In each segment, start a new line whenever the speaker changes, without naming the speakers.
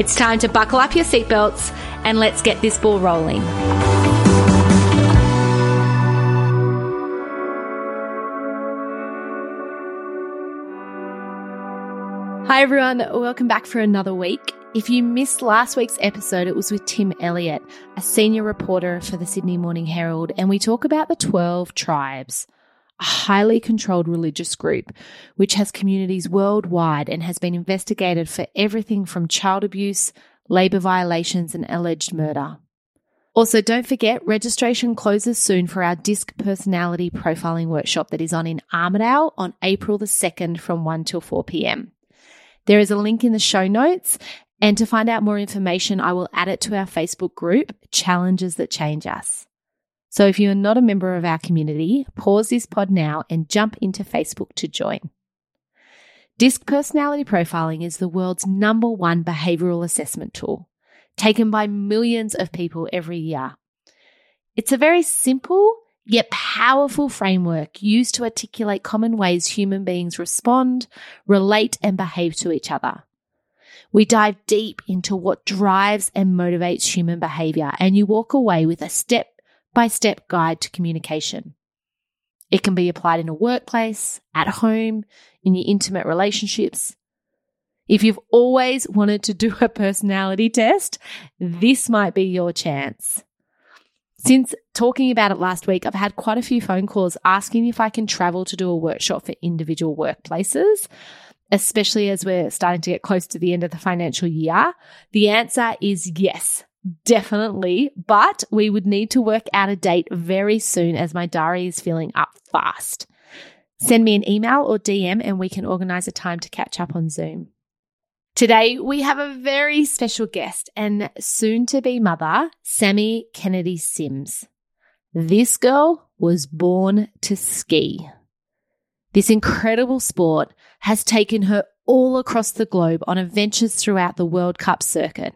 It's time to buckle up your seatbelts and let's get this ball rolling. Hi, everyone. Welcome back for another week. If you missed last week's episode, it was with Tim Elliott, a senior reporter for the Sydney Morning Herald, and we talk about the 12 tribes, a highly controlled religious group which has communities worldwide and has been investigated for everything from child abuse, labour violations, and alleged murder. Also, don't forget, registration closes soon for our DISC personality profiling workshop that is on in Armidale on April the 2nd from 1 till 4 pm. There is a link in the show notes, and to find out more information, I will add it to our Facebook group, Challenges That Change Us. So if you are not a member of our community, pause this pod now and jump into Facebook to join. DISC personality profiling is the world's number one behavioral assessment tool, taken by millions of people every year. It's a very simple yet powerful framework used to articulate common ways human beings respond, relate, and behave to each other. We dive deep into what drives and motivates human behavior, and you walk away with a step by step guide to communication. It can be applied in a workplace, at home, in your intimate relationships. If you've always wanted to do a personality test, this might be your chance. Since talking about it last week, I've had quite a few phone calls asking if I can travel to do a workshop for individual workplaces, especially as we're starting to get close to the end of the financial year. The answer is yes. Definitely, but we would need to work out a date very soon as my diary is filling up fast. Send me an email or DM and we can organize a time to catch up on Zoom. Today, we have a very special guest and soon to be mother, Sami Kennedy Sims. This girl was born to ski. This incredible sport has taken her all across the globe on adventures throughout the World Cup circuit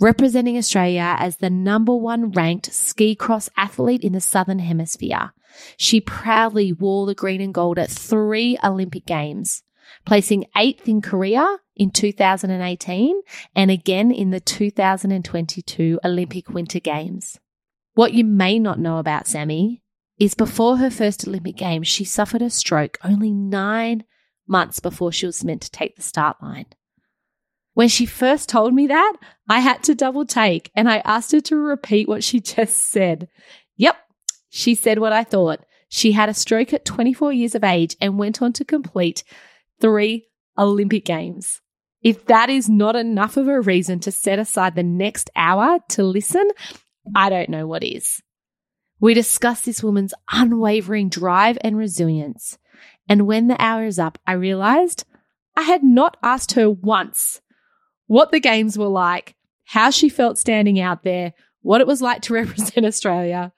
representing Australia as the number one ranked ski cross athlete in the Southern Hemisphere. She proudly wore the green and gold at three Olympic Games, placing eighth in Korea in 2018 and again in the 2022 Olympic Winter Games. What you may not know about Sami is before her first Olympic Games, she suffered a stroke only nine months before she was meant to take the start line. When she first told me that, I had to double take and I asked her to repeat what she just said. Yep, she said what I thought. She had a stroke at 24 years of age and went on to complete three Olympic Games. If that is not enough of a reason to set aside the next hour to listen, I don't know what is. We discuss this woman's unwavering drive and resilience. And when the hour is up, I realized I had not asked her once what the games were like, how she felt standing out there, what it was like to represent Australia.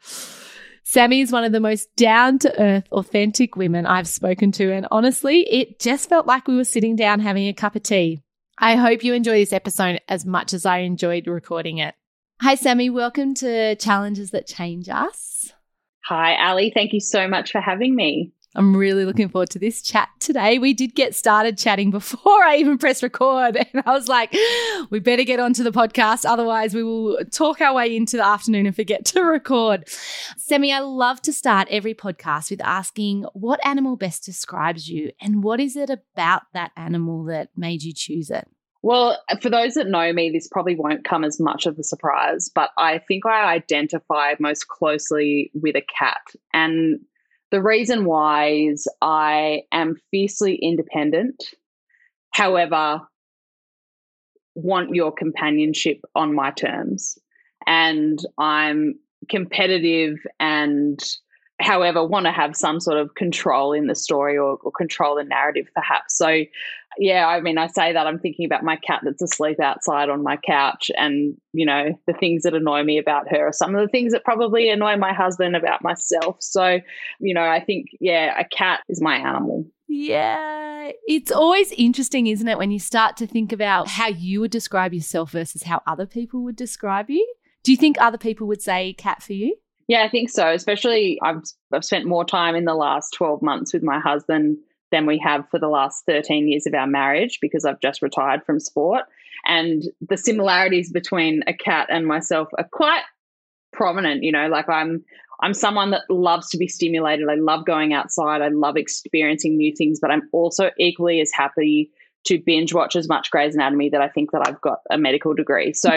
Sami is one of the most down to earth, authentic women I've spoken to. And honestly, it just felt like we were sitting down having a cup of tea. I hope you enjoy this episode as much as I enjoyed recording it. Hi, Sami. Welcome to Challenges That Change Us.
Hi, Ali. Thank you so much for having me.
I'm really looking forward to this chat today. We did get started chatting before I even pressed record, and I was like, we better get onto the podcast. Otherwise, we will talk our way into the afternoon and forget to record. Sami, I love to start every podcast with asking what animal best describes you, and what is it about that animal that made you choose it?
Well, for those that know me, this probably won't come as much of a surprise, but I think I identify most closely with a cat. And the reason why is I am fiercely independent, however, want your companionship on my terms. And I'm competitive and however, want to have some sort of control in the story or, or control the narrative, perhaps. So, yeah, I mean, I say that I'm thinking about my cat that's asleep outside on my couch, and you know, the things that annoy me about her are some of the things that probably annoy my husband about myself. So, you know, I think, yeah, a cat is my animal.
Yeah. It's always interesting, isn't it, when you start to think about how you would describe yourself versus how other people would describe you? Do you think other people would say cat for you?
Yeah, I think so. Especially, I've, I've spent more time in the last 12 months with my husband than we have for the last 13 years of our marriage because I've just retired from sport. And the similarities between a cat and myself are quite prominent. You know, like I'm I'm someone that loves to be stimulated. I love going outside. I love experiencing new things, but I'm also equally as happy to binge watch as much Grey's Anatomy that I think that I've got a medical degree. So,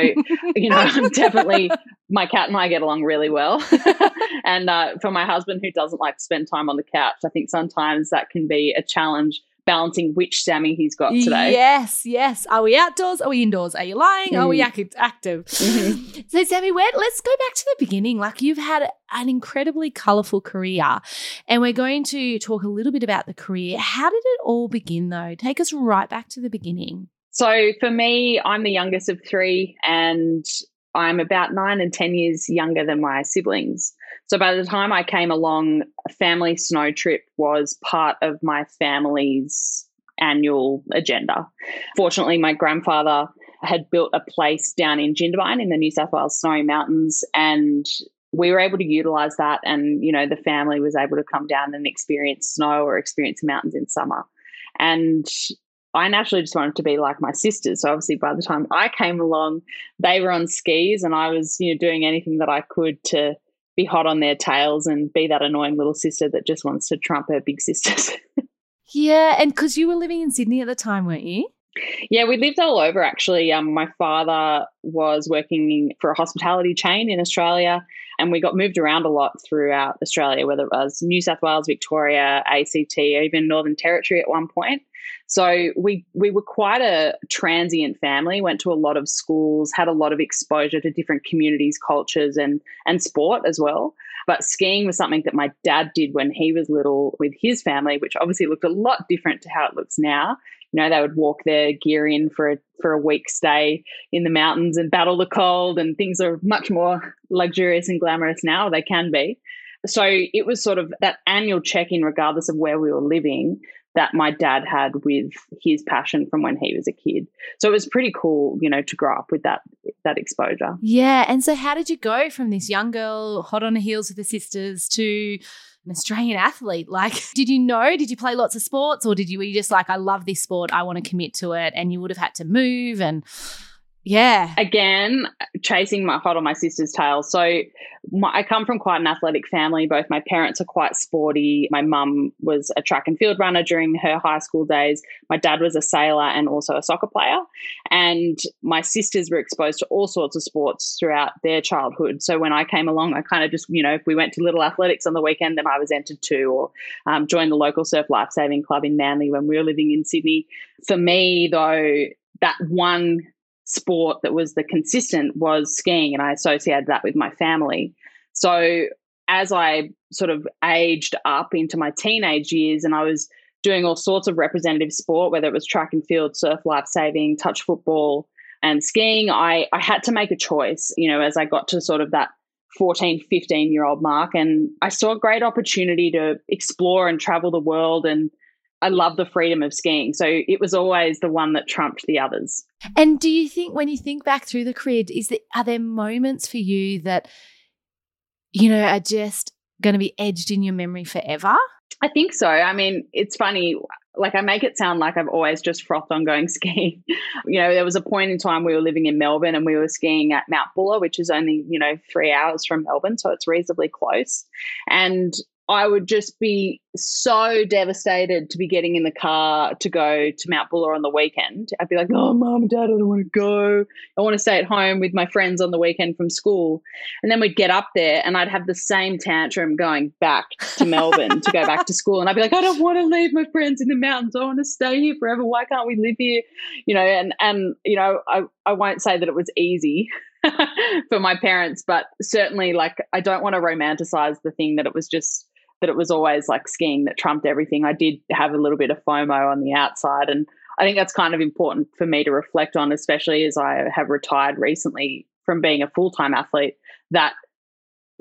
you know, I'm definitely my cat and I get along really well. and uh, for my husband who doesn't like to spend time on the couch, I think sometimes that can be a challenge balancing which Sami he's got today.
Yes, yes. Are we outdoors? Are we indoors? Are you lying? Mm. Are we mm. ac- active? Mm-hmm. So, Sami, where, let's go back to the beginning. Like, you've had an incredibly colorful career, and we're going to talk a little bit about the career. How did it all begin, though? Take us right back to the beginning.
So, for me, I'm the youngest of three, and I'm about nine and 10 years younger than my siblings. So by the time I came along, a family snow trip was part of my family's annual agenda. Fortunately, my grandfather had built a place down in Jindabyne in the New South Wales Snowy Mountains and we were able to utilize that and you know the family was able to come down and experience snow or experience mountains in summer and I naturally just wanted to be like my sisters. So obviously, by the time I came along, they were on skis, and I was, you know, doing anything that I could to be hot on their tails and be that annoying little sister that just wants to trump her big sisters.
yeah, and because you were living in Sydney at the time, weren't you?
Yeah, we lived all over actually. Um, my father was working for a hospitality chain in Australia, and we got moved around a lot throughout Australia, whether it was New South Wales, Victoria, ACT, even Northern Territory at one point. So we we were quite a transient family. Went to a lot of schools, had a lot of exposure to different communities, cultures, and and sport as well. But skiing was something that my dad did when he was little with his family, which obviously looked a lot different to how it looks now. You know, they would walk their gear in for a, for a week stay in the mountains and battle the cold, and things are much more luxurious and glamorous now. They can be. So it was sort of that annual check in, regardless of where we were living, that my dad had with his passion from when he was a kid. So it was pretty cool, you know, to grow up with that that exposure.
Yeah, and so how did you go from this young girl hot on the heels with the sisters to an Australian athlete? Like, did you know? Did you play lots of sports, or did you were you just like, I love this sport, I want to commit to it, and you would have had to move and yeah.
Again, chasing my hot on my sister's tail. So my, I come from quite an athletic family. Both my parents are quite sporty. My mum was a track and field runner during her high school days. My dad was a sailor and also a soccer player. And my sisters were exposed to all sorts of sports throughout their childhood. So when I came along, I kind of just, you know, if we went to Little Athletics on the weekend, then I was entered to or um, joined the local surf lifesaving club in Manly when we were living in Sydney. For me, though, that one sport that was the consistent was skiing, and I associated that with my family. So as I sort of aged up into my teenage years, and I was doing all sorts of representative sport, whether it was track and field, surf, life saving, touch football, and skiing, I, I had to make a choice, you know, as I got to sort of that 14, 15 year old mark. And I saw a great opportunity to explore and travel the world and I love the freedom of skiing. So it was always the one that trumped the others.
And do you think when you think back through the career, is there are there moments for you that you know are just going to be edged in your memory forever?
I think so. I mean, it's funny. Like I make it sound like I've always just frothed on going skiing. you know, there was a point in time we were living in Melbourne and we were skiing at Mount Buller, which is only, you know, three hours from Melbourne. So it's reasonably close. And I would just be so devastated to be getting in the car to go to Mount Buller on the weekend. I'd be like, oh, mom and dad, I don't want to go. I want to stay at home with my friends on the weekend from school. And then we'd get up there and I'd have the same tantrum going back to Melbourne to go back to school. And I'd be like, I don't want to leave my friends in the mountains. I want to stay here forever. Why can't we live here? You know, and, and you know, I, I won't say that it was easy. for my parents, but certainly like I don't want to romanticize the thing that it was just that it was always like skiing that trumped everything. I did have a little bit of FOMO on the outside. And I think that's kind of important for me to reflect on, especially as I have retired recently from being a full time athlete, that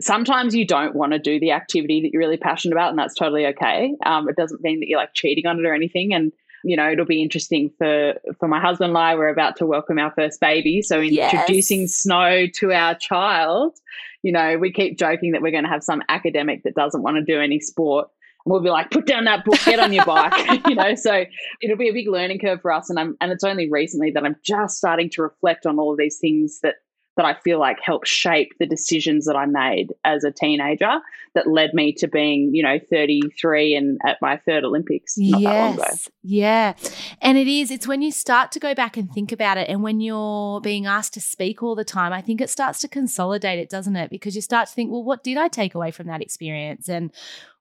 sometimes you don't want to do the activity that you're really passionate about, and that's totally okay. Um, it doesn't mean that you're like cheating on it or anything. And you know, it'll be interesting for for my husband and I. We're about to welcome our first baby, so introducing yes. snow to our child. You know, we keep joking that we're going to have some academic that doesn't want to do any sport. And we'll be like, put down that book, get on your bike, you know. So it'll be a big learning curve for us, and I'm and it's only recently that I'm just starting to reflect on all of these things that that I feel like helped shape the decisions that I made as a teenager that led me to being, you know, 33 and at my third Olympics not yes. that long ago.
Yeah. And it is, it's when you start to go back and think about it and when you're being asked to speak all the time, I think it starts to consolidate it, doesn't it? Because you start to think, well, what did I take away from that experience? And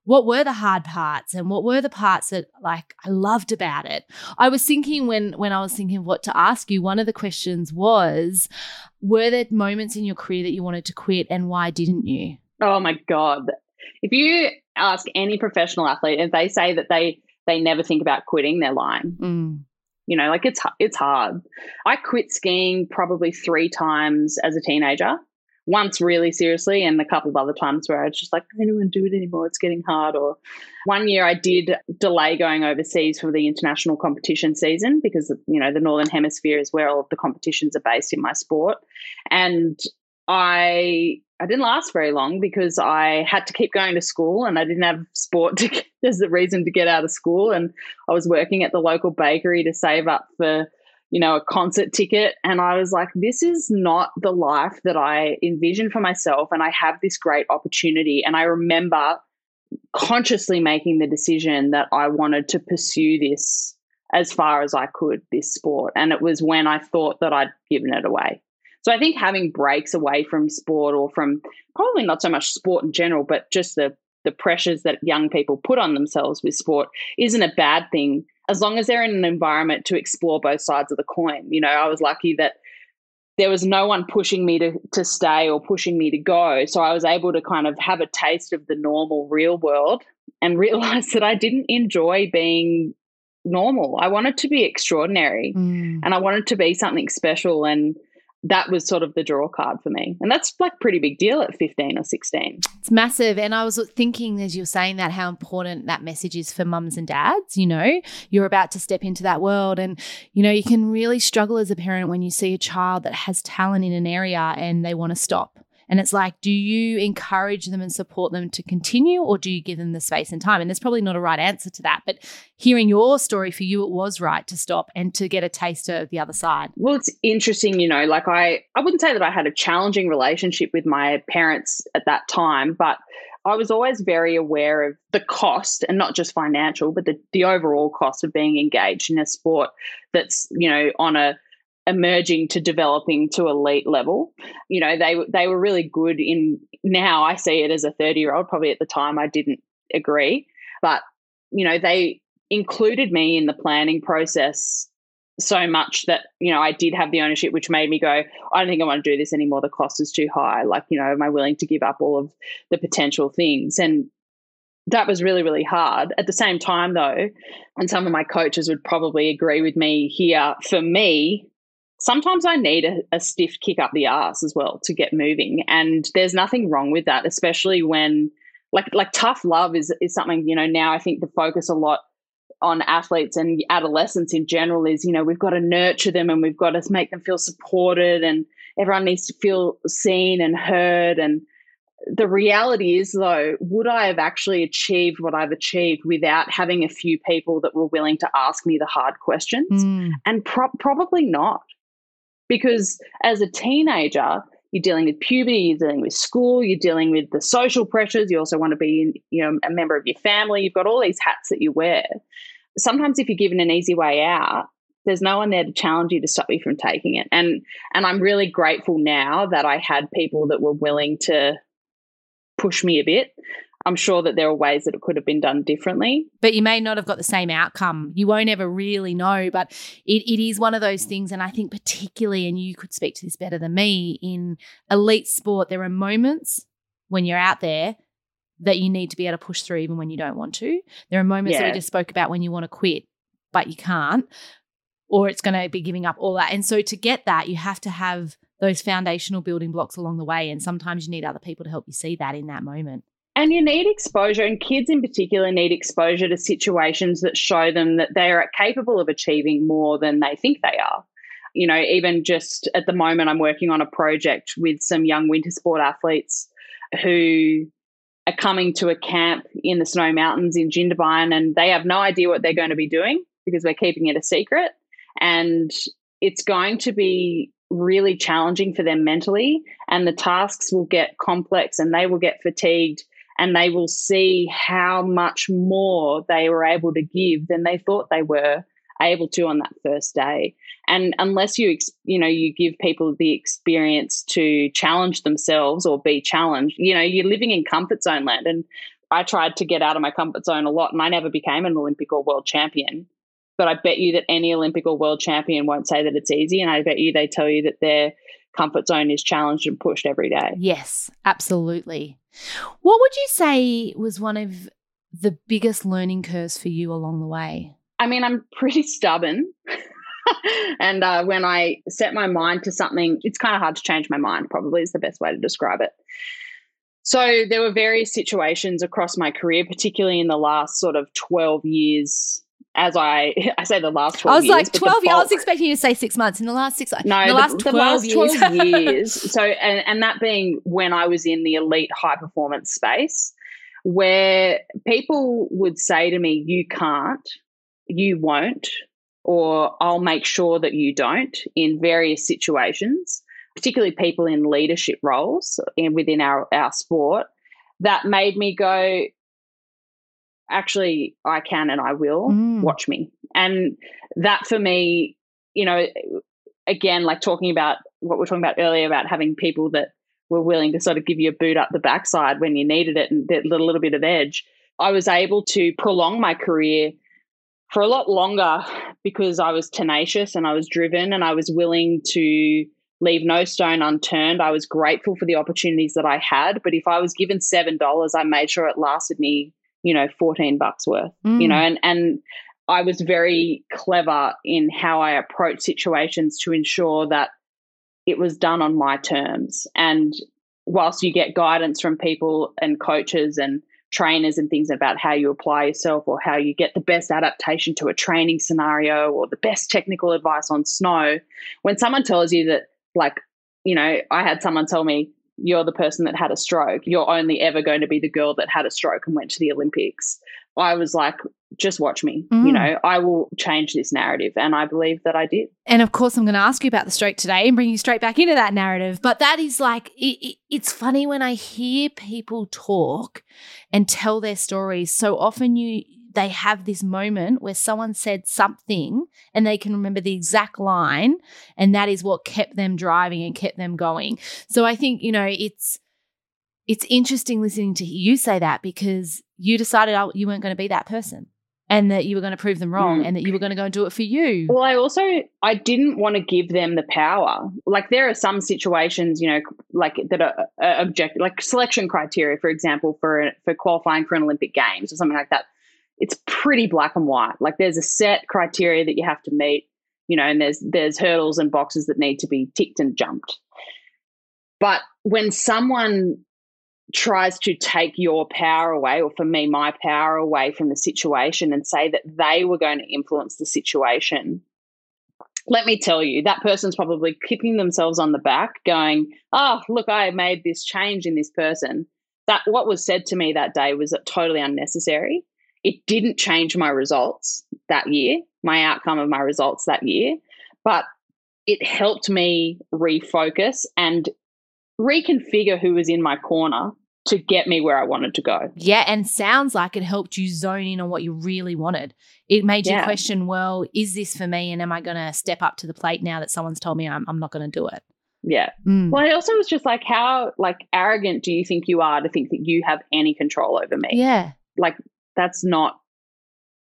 what were the hard parts and what were the parts that like I loved about it. I was thinking when when I was thinking what to ask you, one of the questions was were there moments in your career that you wanted to quit and why didn't you?
Oh my god. If you ask any professional athlete and they say that they they never think about quitting, they're lying. Mm. You know, like it's it's hard. I quit skiing probably 3 times as a teenager once really seriously and a couple of other times where I was just like, I don't want to do it anymore. It's getting hard. Or one year I did delay going overseas for the international competition season because, you know, the Northern Hemisphere is where all of the competitions are based in my sport. And I I didn't last very long because I had to keep going to school and I didn't have sport to, as the reason to get out of school. And I was working at the local bakery to save up for you know, a concert ticket. And I was like, this is not the life that I envisioned for myself. And I have this great opportunity. And I remember consciously making the decision that I wanted to pursue this as far as I could, this sport. And it was when I thought that I'd given it away. So I think having breaks away from sport or from probably not so much sport in general, but just the the pressures that young people put on themselves with sport isn't a bad thing as long as they're in an environment to explore both sides of the coin. You know, I was lucky that there was no one pushing me to, to stay or pushing me to go. So I was able to kind of have a taste of the normal real world and realize that I didn't enjoy being normal. I wanted to be extraordinary mm. and I wanted to be something special. And that was sort of the draw card for me. And that's like pretty big deal at 15 or 16.
It's massive. And I was thinking as you're saying that how important that message is for mums and dads, you know, you're about to step into that world and you know, you can really struggle as a parent when you see a child that has talent in an area and they want to stop. And it's like, do you encourage them and support them to continue or do you give them the space and time? And there's probably not a right answer to that. But hearing your story for you, it was right to stop and to get a taste of the other side.
Well, it's interesting, you know, like I, I wouldn't say that I had a challenging relationship with my parents at that time, but I was always very aware of the cost and not just financial, but the, the overall cost of being engaged in a sport that's, you know, on a emerging to developing to elite level. You know, they they were really good in now I see it as a 30 year old, probably at the time I didn't agree, but you know, they included me in the planning process so much that you know I did have the ownership, which made me go, I don't think I want to do this anymore. The cost is too high. Like, you know, am I willing to give up all of the potential things? And that was really, really hard. At the same time, though, and some of my coaches would probably agree with me here, for me, sometimes I need a, a, stiff kick up the ass as well to get moving. And there's nothing wrong with that, especially when like like tough love is is something, you know, now I think the focus a lot on athletes and adolescents in general is, you know, we've got to nurture them and we've got to make them feel supported and everyone needs to feel seen and heard and the reality is though would i have actually achieved what i've achieved without having a few people that were willing to ask me the hard questions mm. and pro- probably not because as a teenager, you're dealing with puberty, you're dealing with school, you're dealing with the social pressures. You also want to be, you know, a member of your family. You've got all these hats that you wear. Sometimes, if you're given an easy way out, there's no one there to challenge you to stop you from taking it. And and I'm really grateful now that I had people that were willing to push me a bit I'm sure that there are ways that it could have been done differently.
But you may not have got the same outcome. You won't ever really know. But it, it is one of those things. And I think, particularly, and you could speak to this better than me, in elite sport, there are moments when you're out there that you need to be able to push through even when you don't want to. There are moments that we just spoke about when you want to quit, but you can't, or it's going to be giving up all that. And so to get that, you have to have those foundational building blocks along the way. And sometimes you need other people to help you see that in that moment.
And you need exposure, and kids in particular need exposure to situations that show them that they are capable of achieving more than they think they are. You know, even just at the moment, I'm working on a project with some young winter sport athletes who are coming to a camp in the Snow Mountains in Jindabyne, and they have no idea what they're going to be doing because we're keeping it a secret. And it's going to be really challenging for them mentally, and the tasks will get complex and they will get fatigued and they will see how much more they were able to give than they thought they were able to on that first day. And unless you you know you give people the experience to challenge themselves or be challenged you know you're living in comfort zone land. And i tried to get out of my comfort zone a lot and i never became an olympic or world champion. But i bet you that any olympic or world champion won't say that it's easy. And i bet you they tell you that their comfort zone is challenged and pushed every day
Yes, absolutely. What would you say was one of the biggest learning curves for you along the way?
I mean, I'm pretty stubborn. and uh, when I set my mind to something, it's kind of hard to change my mind, probably is the best way to describe it. So there were various situations across my career, particularly in the last sort of 12 years. As I, I say the last 12
I was
years.
like 12 years. I was expecting you to say six months. In the last six,
no,
in the, last 12
last
years.
12 years. So, and, and that being when I was in the elite high performance space, where people would say to me, You can't, you won't, or I'll make sure that you don't in various situations, particularly people in leadership roles in, within our, our sport, that made me go, Actually, I can and I will.
Mm.
Watch me. And that for me, you know, again, like talking about what we are talking about earlier about having people that were willing to sort of give you a boot up the backside when you needed it and that little, little bit of edge. I was able to prolong my career for a lot longer because I was tenacious and I was driven and I was willing to leave no stone unturned. I was grateful for the opportunities that I had, but if I was given $7, I made sure it lasted me, you know, 14 bucks worth,
Mm.
you know, and and I was very clever in how I approached situations to ensure that it was done on my terms. And whilst you get guidance from people and coaches and trainers and things about how you apply yourself or how you get the best adaptation to a training scenario or the best technical advice on snow, when someone tells you that, like, you know, I had someone tell me, you're the person that had a stroke. You're only ever going to be the girl that had a stroke and went to the Olympics. I was like, just watch me. You
Mm.
know, I will change this narrative. And I believe that I did.
And of course, I'm going to ask you about the stroke today and bring you straight back into that narrative. But that is like, it, it, it's funny when I hear people talk and tell their stories. So often you, they have this moment where someone said something and they can remember the exact line, and that is what kept them driving and kept them going. So I think you know it's it's interesting listening to you say that because you decided you weren't going to be that person and that you were going to prove them wrong
Mm.
and that you were going to go and do it for you.
Well, I also I didn't want to give them the power. Like there are some situations, you know, like that are uh, objective, like selection criteria, for example, for for qualifying for an Olympic Games or something like that. It's pretty black and white. Like there's a set criteria that you have to meet, you know, and there's there's hurdles and boxes that need to be ticked and jumped. But when someone tries to take your power away, or for me, my power away from the situation and say that they were going to influence the situation, let me tell you, that person's probably kicking themselves on the back, going, Oh, look, I made this change in this person. That what was said to me that day was totally unnecessary. It didn't change my results that year, my outcome of my results that year, but it helped me refocus and reconfigure who was in my corner to get me where I wanted to go.
Yeah, and sounds like it helped you zone in on what you really wanted. It made you
Yeah.
question, well, is this for me? And am I going to step up to the plate now that someone's told me I'm, I'm not going to do it?
Yeah.
Mm.
Well, I also was just like, how like arrogant do you think you are to think that you have any control over me?
Yeah.
Like that's not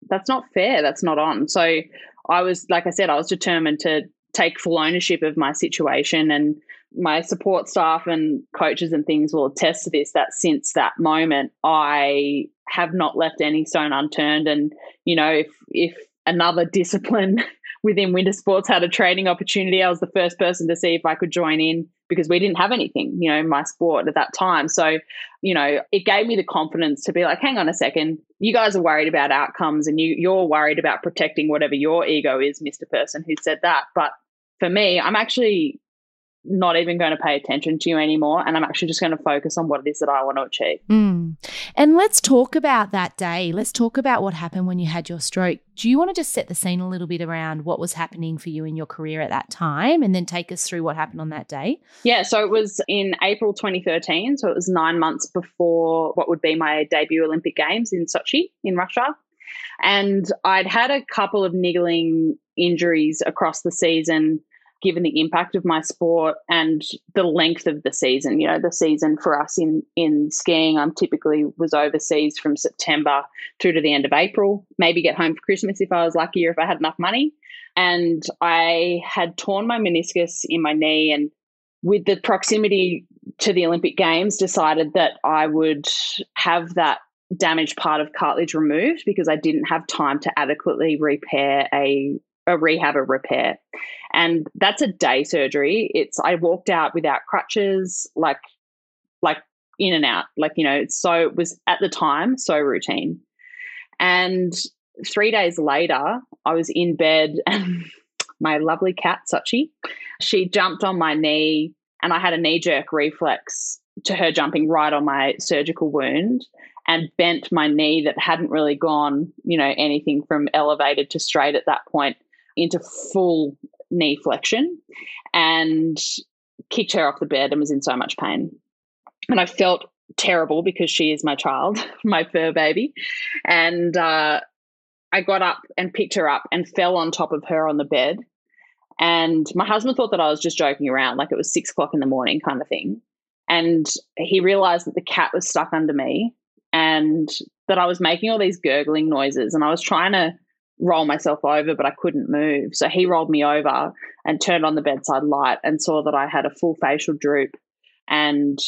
that's not fair. That's not on. So I was like I said, I was determined to take full ownership of my situation and my support staff and coaches and things will attest to this that since that moment I have not left any stone unturned and you know if if another discipline within winter sports had a training opportunity I was the first person to see if I could join in because we didn't have anything you know my sport at that time so you know it gave me the confidence to be like hang on a second you guys are worried about outcomes and you you're worried about protecting whatever your ego is Mr. Person who said that but for me I'm actually not even going to pay attention to you anymore. And I'm actually just going to focus on what it is that I want to achieve.
Mm. And let's talk about that day. Let's talk about what happened when you had your stroke. Do you want to just set the scene a little bit around what was happening for you in your career at that time and then take us through what happened on that day?
Yeah. So it was in April 2013. So it was nine months before what would be my debut Olympic Games in Sochi in Russia. And I'd had a couple of niggling injuries across the season given the impact of my sport and the length of the season. You know, the season for us in in skiing, I'm typically was overseas from September through to the end of April. Maybe get home for Christmas if I was lucky or if I had enough money. And I had torn my meniscus in my knee, and with the proximity to the Olympic Games, decided that I would have that damaged part of cartilage removed because I didn't have time to adequately repair a a rehab or repair. And that's a day surgery. It's I walked out without crutches, like like in and out. Like, you know, it's so it was at the time so routine. And three days later, I was in bed and my lovely cat, Sachi, she jumped on my knee and I had a knee jerk reflex to her jumping right on my surgical wound and bent my knee that hadn't really gone, you know, anything from elevated to straight at that point into full knee flexion and kicked her off the bed and was in so much pain. And I felt terrible because she is my child, my fur baby. And uh, I got up and picked her up and fell on top of her on the bed. And my husband thought that I was just joking around, like it was six o'clock in the morning kind of thing. And he realized that the cat was stuck under me and that I was making all these gurgling noises. And I was trying to roll myself over, but I couldn't move. So he rolled me over and turned on the bedside light and saw that I had a full facial droop and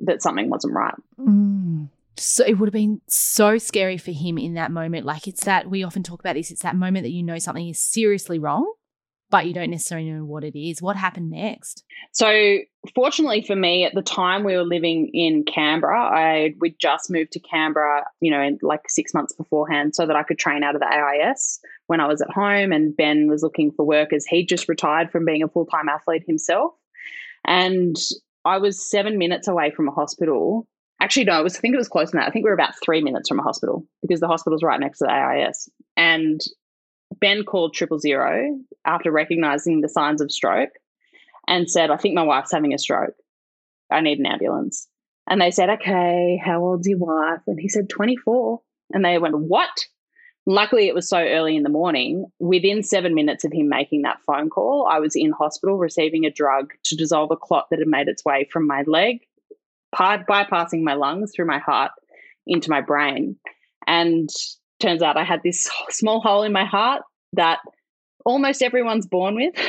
that something wasn't right.
Mm. So it would have been so scary for him in that moment. Like it's that we often talk about this, it's that moment that you know something is seriously wrong but you don't necessarily know what it is. What happened next?
So, fortunately for me, at the time we were living in Canberra, I we just moved to Canberra, you know, like six months beforehand, so that I could train out of the AIS when I was at home. And Ben was looking for work as he just retired from being a full time athlete himself, and I was seven minutes away from a hospital. Actually, no, it was, I think it was close to that. I think we were about three minutes from a hospital because the hospital's right next to the AIS. And Ben called triple zero after recognizing the signs of stroke and said, I think my wife's having a stroke. I need an ambulance. And they said, Okay, how old's your wife? And he said, 24. And they went, What? Luckily, it was so early in the morning. Within seven minutes of him making that phone call, I was in hospital receiving a drug to dissolve a clot that had made its way from my leg, bypassing my lungs through my heart into my brain. And turns out I had this small hole in my heart that almost everyone's born with.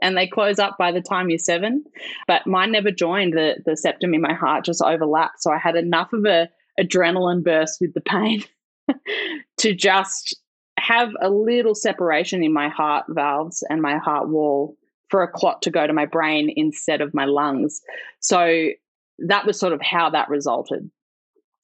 And they close up by the time you're seven. But mine never joined. The, the septum in my heart just overlapped. So I had enough of a adrenaline burst with the pain to just have a little separation in my heart valves and my heart wall for a clot to go to my brain instead of my lungs. So that was sort of how that resulted.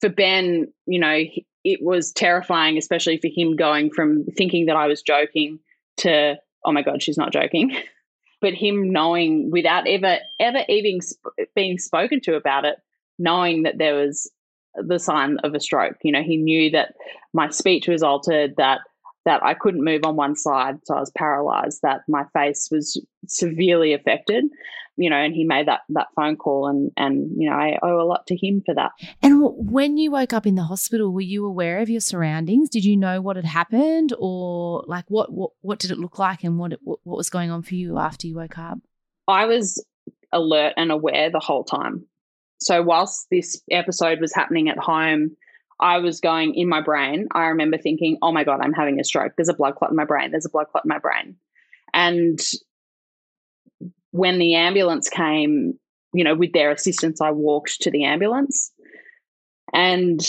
For Ben, you know, it was terrifying, especially for him going from thinking that I was joking to, oh my God, she's not joking. but him knowing without ever, ever even being spoken to about it, knowing that there was the sign of a stroke. You know, he knew that my speech was altered, that that I couldn't move on one side, so I was paralyzed, that my face was severely affected you know, and he made that that phone call, and and you know, I owe a lot to him for that.
And when you woke up in the hospital, were you aware of your surroundings? Did you know what had happened, or like what what what did it look like, and what what, what was going on for you after you woke up?
I was alert and aware the whole time. So whilst this episode was happening at home, I was going in my brain. I remember thinking, "Oh my god, I'm having a stroke. There's a blood clot in my brain. There's a blood clot in my brain." And when the ambulance came, you know, with their assistance, I walked to the ambulance. And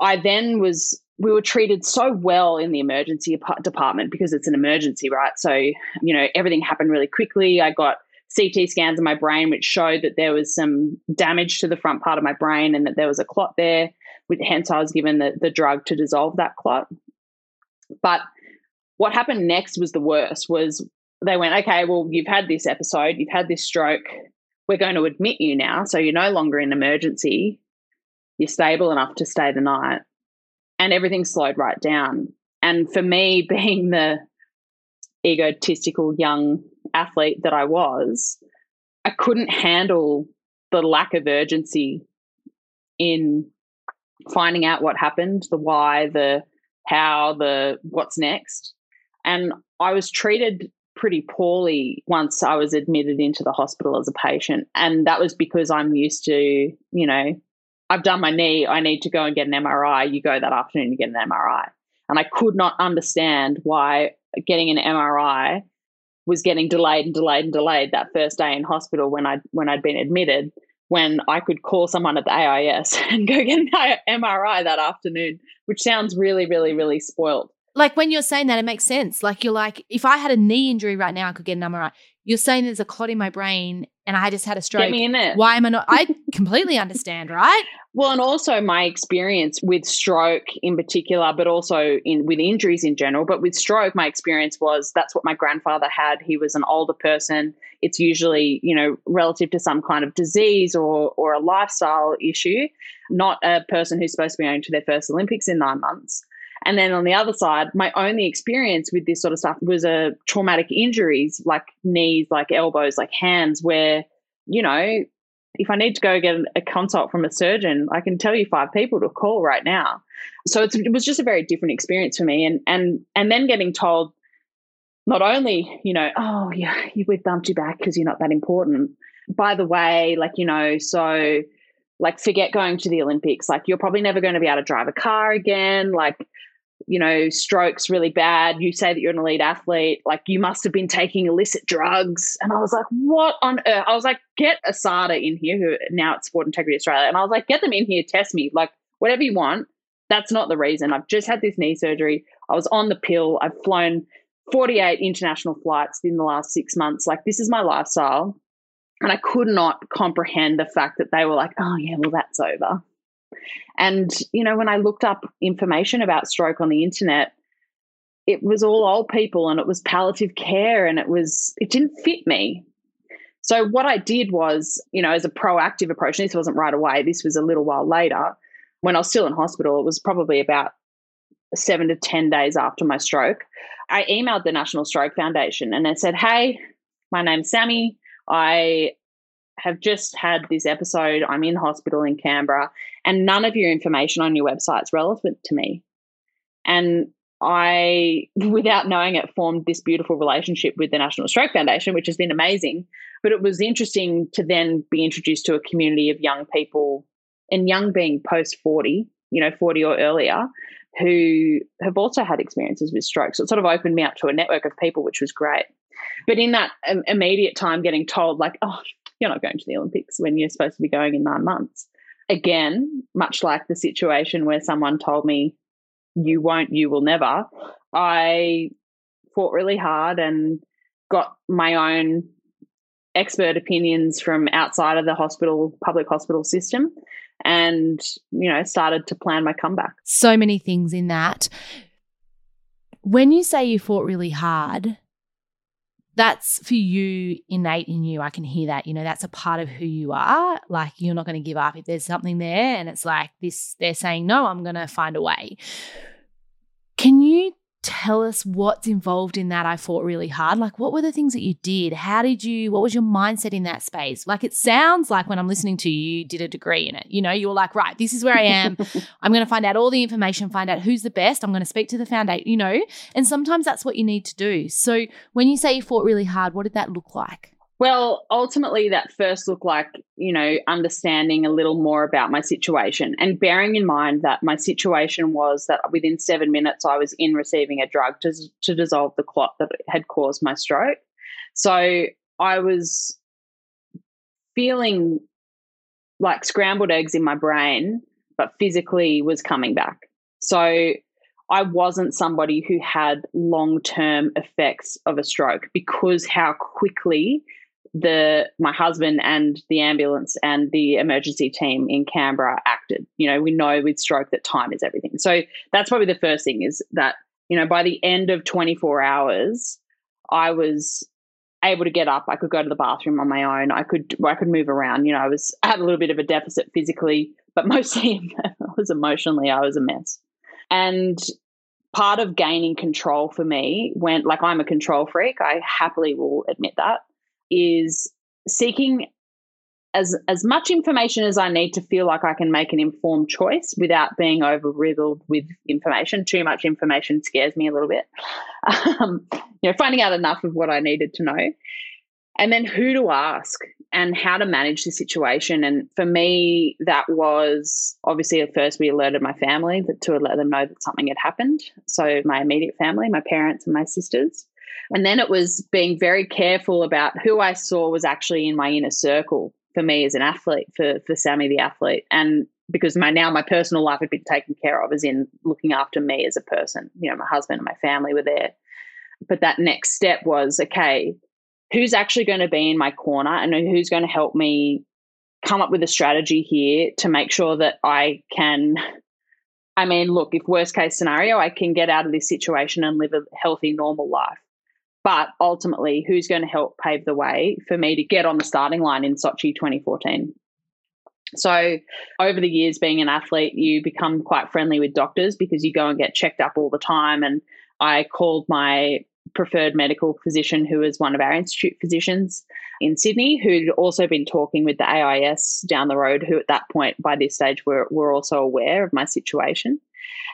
I then was, we were treated so well in the emergency department because it's an emergency, right? So, you know, everything happened really quickly. I got CT scans of my brain, which showed that there was some damage to the front part of my brain and that there was a clot there. Hence, I was given the, the drug to dissolve that clot. But what happened next was the worst. Was they went, okay, well, you've had this episode, you've had this stroke. We're going to admit you now, so you're no longer in emergency. You're stable enough to stay the night, and everything slowed right down. And for me, being the egotistical young athlete that I was, I couldn't handle the lack of urgency in finding out what happened, the why, the how, the what's next. And I was treated pretty poorly once I was admitted into the hospital as a patient. And that was because I'm used to, you know, I've done my knee, I need to go and get an MRI. You go that afternoon, to get an MRI. And I could not understand why getting an MRI was getting delayed and delayed and delayed that first day in hospital when I when I'd been admitted when I could call someone at the AIS and go get an MRI that afternoon, which sounds really, really, really spoiled.
Like when you're saying that, it makes sense. Like you're like, if I had a knee injury right now, I could get an MRI. You're saying there's a clot in my brain and I just had a stroke.
Get me in it.
Why am I not? I completely understand, right?
Well, and also my experience with stroke in particular, but also in with injuries in general. But with stroke, my experience was that's what my grandfather had. He was an older person. It's usually, you know, relative to some kind of disease or or a lifestyle issue, not a person who's supposed to be going to their first Olympics in nine months. And then on the other side, my only experience with this sort of stuff was a uh, traumatic injuries like knees, like elbows, like hands, where, you know, if I need to go get a consult from a surgeon, I can tell you five people to call right now. So it was just a very different experience for me. And and and then getting told not only, you know, oh yeah, we bumped you back because you're not that important. By the way, like, you know, so like forget going to the Olympics. Like you're probably never going to be able to drive a car again. Like you know, strokes really bad. You say that you're an elite athlete, like you must have been taking illicit drugs. And I was like, what on earth? I was like, get ASADA in here, who now it's Sport Integrity Australia. And I was like, get them in here, test me, like whatever you want. That's not the reason. I've just had this knee surgery. I was on the pill. I've flown 48 international flights in the last six months. Like, this is my lifestyle. And I could not comprehend the fact that they were like, oh, yeah, well, that's over. And, you know, when I looked up information about stroke on the internet, it was all old people and it was palliative care and it was, it didn't fit me. So what I did was, you know, as a proactive approach, this wasn't right away, this was a little while later, when I was still in hospital, it was probably about seven to 10 days after my stroke. I emailed the National Stroke Foundation and I said, Hey, my name's Sami. I have just had this episode. I'm in hospital in Canberra, and none of your information on your website is relevant to me. And I, without knowing it, formed this beautiful relationship with the National Stroke Foundation, which has been amazing. But it was interesting to then be introduced to a community of young people, and young being post 40, you know, 40 or earlier, who have also had experiences with stroke. So it sort of opened me up to a network of people, which was great. But in that immediate time, getting told, like, oh, you're not going to the Olympics when you're supposed to be going in nine months. Again, much like the situation where someone told me, you won't, you will never, I fought really hard and got my own expert opinions from outside of the hospital, public hospital system, and, you know, started to plan my comeback.
So many things in that. When you say you fought really hard, that's for you innate in you. I can hear that. You know, that's a part of who you are. Like you're not going to give up if there's something there and it's like this, they're saying, no, I'm going to find a way. Can you tell us what's involved in that I fought really hard? Like, what were the things that you did? How did you, what was your mindset in that space? Like, it sounds like when I'm listening to you, you did a degree in it. You know, you were like, right, this is where I am. I'm going to find out all the information, find out who's the best. I'm going to speak to the foundation, you know, and sometimes that's what you need to do. So, when you say you fought really hard, what did that look like?
Well, ultimately, that first looked like, you know, understanding a little more about my situation and bearing in mind that my situation was that within seven minutes I was in receiving a drug to, to dissolve the clot that had caused my stroke. So I was feeling like scrambled eggs in my brain, but physically was coming back. So I wasn't somebody who had long term effects of a stroke because how quickly the my husband and the ambulance and the emergency team in Canberra acted. You know, we know with stroke that time is everything. So that's probably the first thing is that, you know, by the end of 24 hours, I was able to get up. I could go to the bathroom on my own. I could I could move around. You know, I was I had a little bit of a deficit physically, but mostly I was emotionally I was a mess. And part of gaining control for me went like I'm a control freak. I happily will admit that is seeking as as much information as I need to feel like I can make an informed choice without being over-riddled with information. Too much information scares me a little bit. Um, you know, finding out enough of what I needed to know, and then who to ask and how to manage the situation. And for me, that was obviously at first we alerted my family to let them know that something had happened. So my immediate family, my parents and my sisters. And then it was being very careful about who I saw was actually in my inner circle for me as an athlete, for for Sami the athlete, and because my now my personal life had been taken care of, as in looking after me as a person. You know, my husband and my family were there. But that next step was okay, who's actually going to be in my corner and who's going to help me come up with a strategy here to make sure that I can. I mean, look, if worst case scenario, I can get out of this situation and live a healthy, normal life. But ultimately, who's going to help pave the way for me to get on the starting line in Sochi 2014? So, over the years, being an athlete, you become quite friendly with doctors because you go and get checked up all the time. And I called my preferred medical physician, who was one of our institute physicians in Sydney, who'd also been talking with the AIS down the road, who at that point, by this stage, were, were also aware of my situation.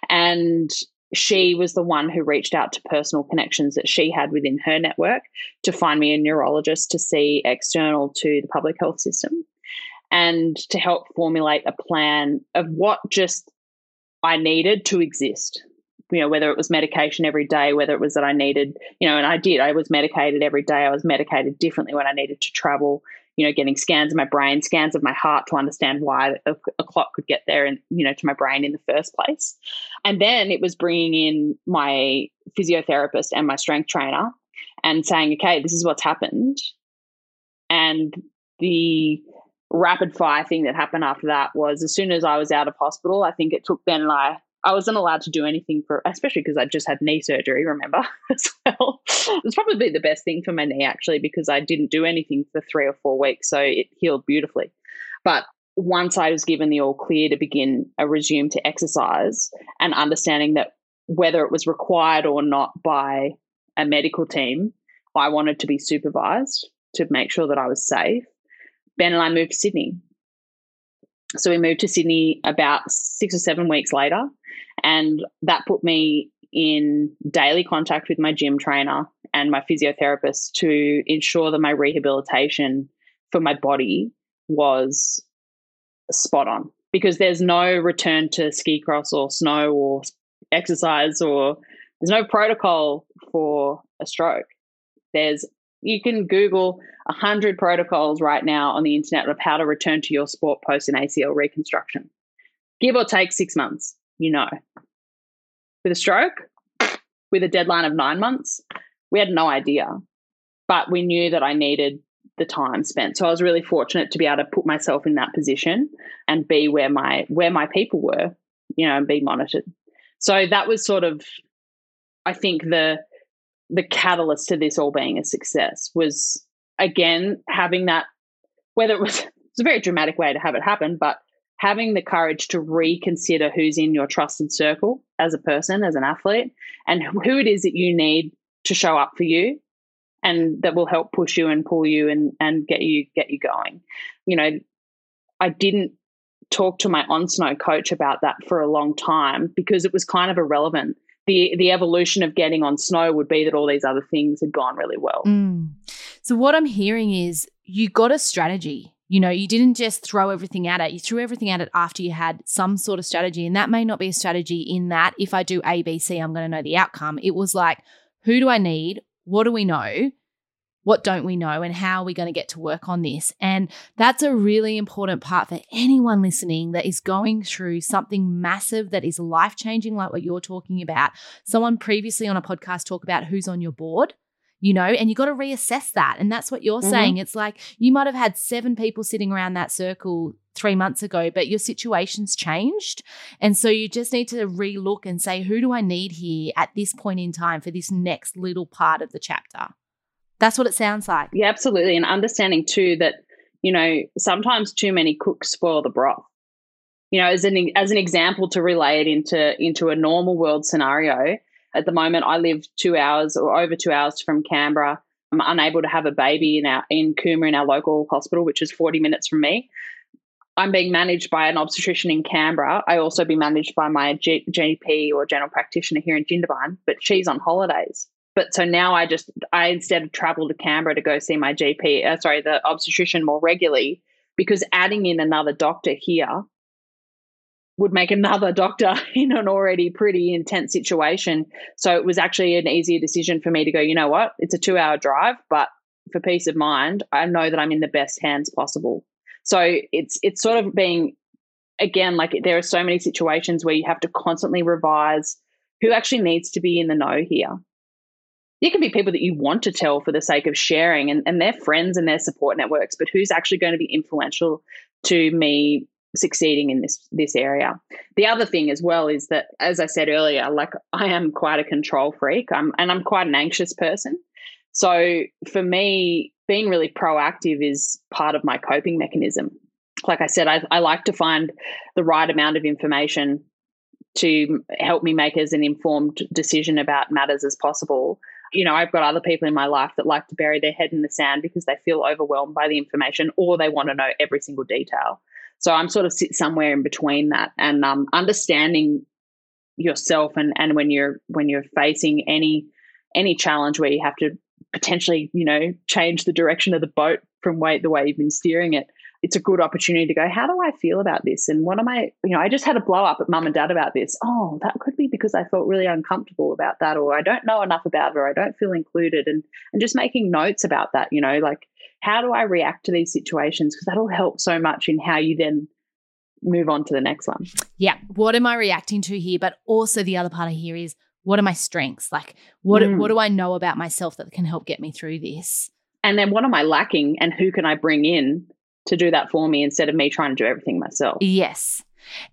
And she was the one who reached out to personal connections that she had within her network to find me a neurologist to see external to the public health system and to help formulate a plan of what just I needed to exist. You know, whether it was medication every day, whether it was that I needed, you know, and I did, I was medicated every day. I was medicated differently when I needed to travel you know, getting scans of my brain, scans of my heart to understand why a, a could get there and, you know, to my brain in the first place. And then it was bringing in my physiotherapist and my strength trainer and saying, okay, this is what's happened. And the rapid fire thing that happened after that was as soon as I was out of hospital, I think it took Ben and I I wasn't allowed to do anything for, especially because I just had knee surgery, remember, as well. It was probably the best thing for my knee, actually, because I didn't do anything for three or four weeks. So it healed beautifully. But once I was given the all clear to begin a resume to exercise and understanding that whether it was required or not by a medical team, I wanted to be supervised to make sure that I was safe. Ben and I moved to Sydney. So we moved to Sydney about six or seven weeks later. And that put me in daily contact with my gym trainer and my physiotherapist to ensure that my rehabilitation for my body was spot on because there's no return to ski cross or snow or exercise or there's no protocol for a stroke. There's you can Google a hundred protocols right now on the internet of how to return to your sport post an ACL reconstruction. Give or take six months you know. With a stroke, with a deadline of nine months, we had no idea. But we knew that I needed the time spent. So I was really fortunate to be able to put myself in that position and be where my where my people were, you know, and be monitored. So that was sort of I think the the catalyst to this all being a success was again having that whether it was it's a very dramatic way to have it happen, but having the courage to reconsider who's in your trusted circle as a person, as an athlete, and who it is that you need to show up for you and that will help push you and pull you and, and get you get you going. You know, I didn't talk to my on snow coach about that for a long time because it was kind of irrelevant. The the evolution of getting on snow would be that all these other things had gone really well.
Mm. So what I'm hearing is you got a strategy you know, you didn't just throw everything at it. You threw everything at it after you had some sort of strategy. And that may not be a strategy in that if I do ABC, I'm going to know the outcome. It was like, who do I need? What do we know? What don't we know? And how are we going to get to work on this? And that's a really important part for anyone listening that is going through something massive that is life changing, like what you're talking about. Someone previously on a podcast talked about who's on your board you know, and you got to reassess that. And that's what you're mm-hmm. saying. It's like you might have had seven people sitting around that circle three months ago, but your situation's changed. And so you just need to relook and say, who do I need here at this point in time for this next little part of the chapter? That's what it sounds like.
Yeah, absolutely. And understanding too that, you know, sometimes too many cooks spoil the broth. You know, as an as an example to relay it into into a normal world scenario, at the moment, I live two hours or over two hours from Canberra. I'm unable to have a baby in our in Cooma in our local hospital, which is 40 minutes from me. I'm being managed by an obstetrician in Canberra. I also be managed by my G- GP or general practitioner here in Jindabyne, but she's on holidays. But so now I just I instead of travel to Canberra to go see my GP, uh, sorry, the obstetrician more regularly because adding in another doctor here would make another doctor in an already pretty intense situation. So it was actually an easier decision for me to go, you know what, it's a two hour drive, but for peace of mind, I know that I'm in the best hands possible. So it's it's sort of being again like there are so many situations where you have to constantly revise who actually needs to be in the know here. There can be people that you want to tell for the sake of sharing and, and their friends and their support networks, but who's actually going to be influential to me succeeding in this this area. The other thing as well is that as I said earlier, like I am quite a control freak. I'm and I'm quite an anxious person. So for me, being really proactive is part of my coping mechanism. Like I said, I, I like to find the right amount of information to help me make as an informed decision about matters as possible. You know, I've got other people in my life that like to bury their head in the sand because they feel overwhelmed by the information or they want to know every single detail. So I'm sort of sit somewhere in between that and um, understanding yourself and, and when you're when you're facing any any challenge where you have to potentially, you know, change the direction of the boat from way the way you've been steering it, it's a good opportunity to go, how do I feel about this? And what am I, you know, I just had a blow up at mum and dad about this. Oh, that could be because I felt really uncomfortable about that, or I don't know enough about it, or I don't feel included. And and just making notes about that, you know, like how do I react to these situations? Because that'll help so much in how you then move on to the next one.
Yeah. What am I reacting to here? But also the other part of here is what are my strengths? Like what mm. what do I know about myself that can help get me through this?
And then what am I lacking and who can I bring in to do that for me instead of me trying to do everything myself?
Yes.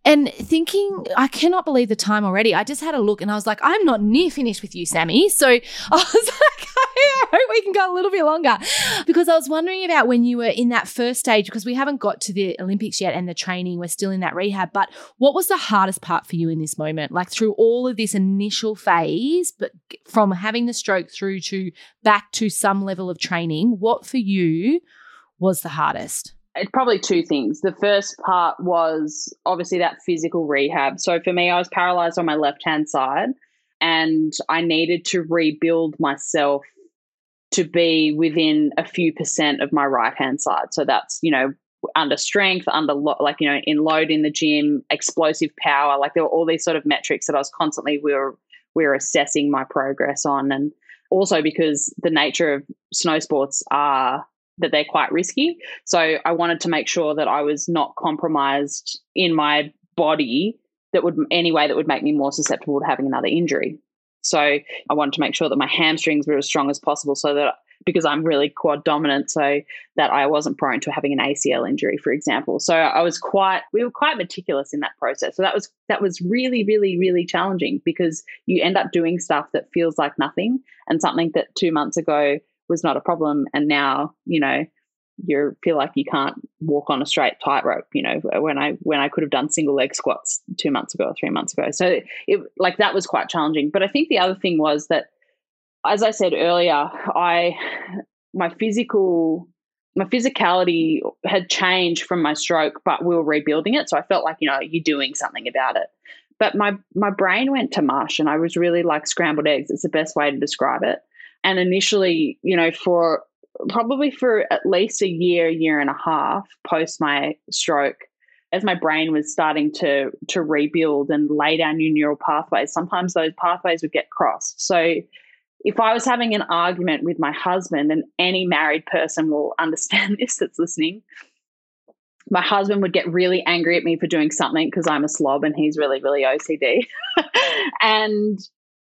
And thinking, I cannot believe the time already. I just had a look and I was like, I'm not near finished with you, Sami. So I was like, I hope we can go a little bit longer because I was wondering about when you were in that first stage because we haven't got to the Olympics yet and the training. We're still in that rehab. But what was the hardest part for you in this moment? Like through all of this initial phase, but from having the stroke through to back to some level of training, what for you was the hardest?
it's probably two things. The first part was obviously that physical rehab. So for me, I was paralyzed on my left hand side and I needed to rebuild myself to be within a few percent of my right hand side. So that's, you know, under strength, under lo- like, you know, in load in the gym, explosive power. Like there were all these sort of metrics that I was constantly, we were, we were assessing my progress on. And also because the nature of snow sports are that they're quite risky. So I wanted to make sure that I was not compromised in my body that would any way that would make me more susceptible to having another injury. So I wanted to make sure that my hamstrings were as strong as possible so that because I'm really quad dominant, so that I wasn't prone to having an ACL injury, for example. So I was quite we were quite meticulous in that process. So that was that was really, really, really challenging because you end up doing stuff that feels like nothing and something that two months ago was not a problem and now you know you feel like you can't walk on a straight tightrope you know when i when i could have done single leg squats two months ago or three months ago. So it like that was quite challenging. But i think the other thing was that as i said earlier i my physical my physicality had changed from my stroke but we were rebuilding it. So i felt like you know you're doing something about it. But my my brain went to mush and i was really like scrambled eggs it's the best way to describe it. And initially, you know, for probably for at least a year, year and a half post my stroke, as my brain was starting to to rebuild and lay down new neural pathways, sometimes those pathways would get crossed. So if I was having an argument with my husband, and any married person will understand this that's listening, my husband would get really angry at me for doing something because I'm a slob and he's really, really OCD. and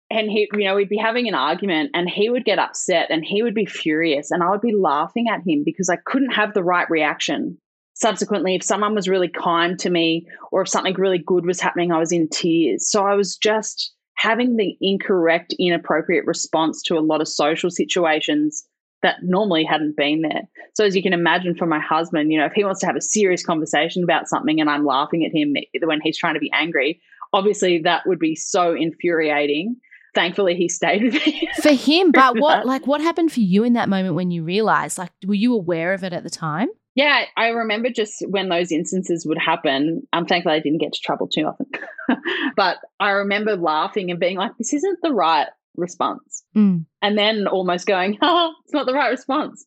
and he, you know, we'd be having an argument and he would get upset and he would be furious and I would be laughing at him because I couldn't have the right reaction. Subsequently, if someone was really kind to me or if something really good was happening, I was in tears. So I was just having the incorrect, inappropriate response to a lot of social situations that normally hadn't been there. So as you can imagine for my husband, you know, if he wants to have a serious conversation about something and I'm laughing at him eh, when he's trying to be angry, obviously that would be so infuriating. Thankfully he stayed with me.
For him, but what like what happened for you in that moment when you realized? Like were you aware of it at the time?
Yeah, I remember just when those instances would happen. I'm thankful I didn't get to trouble too often. but I remember laughing and being like, this isn't the right response.
Mm.
And then almost going, oh, it's not the right response.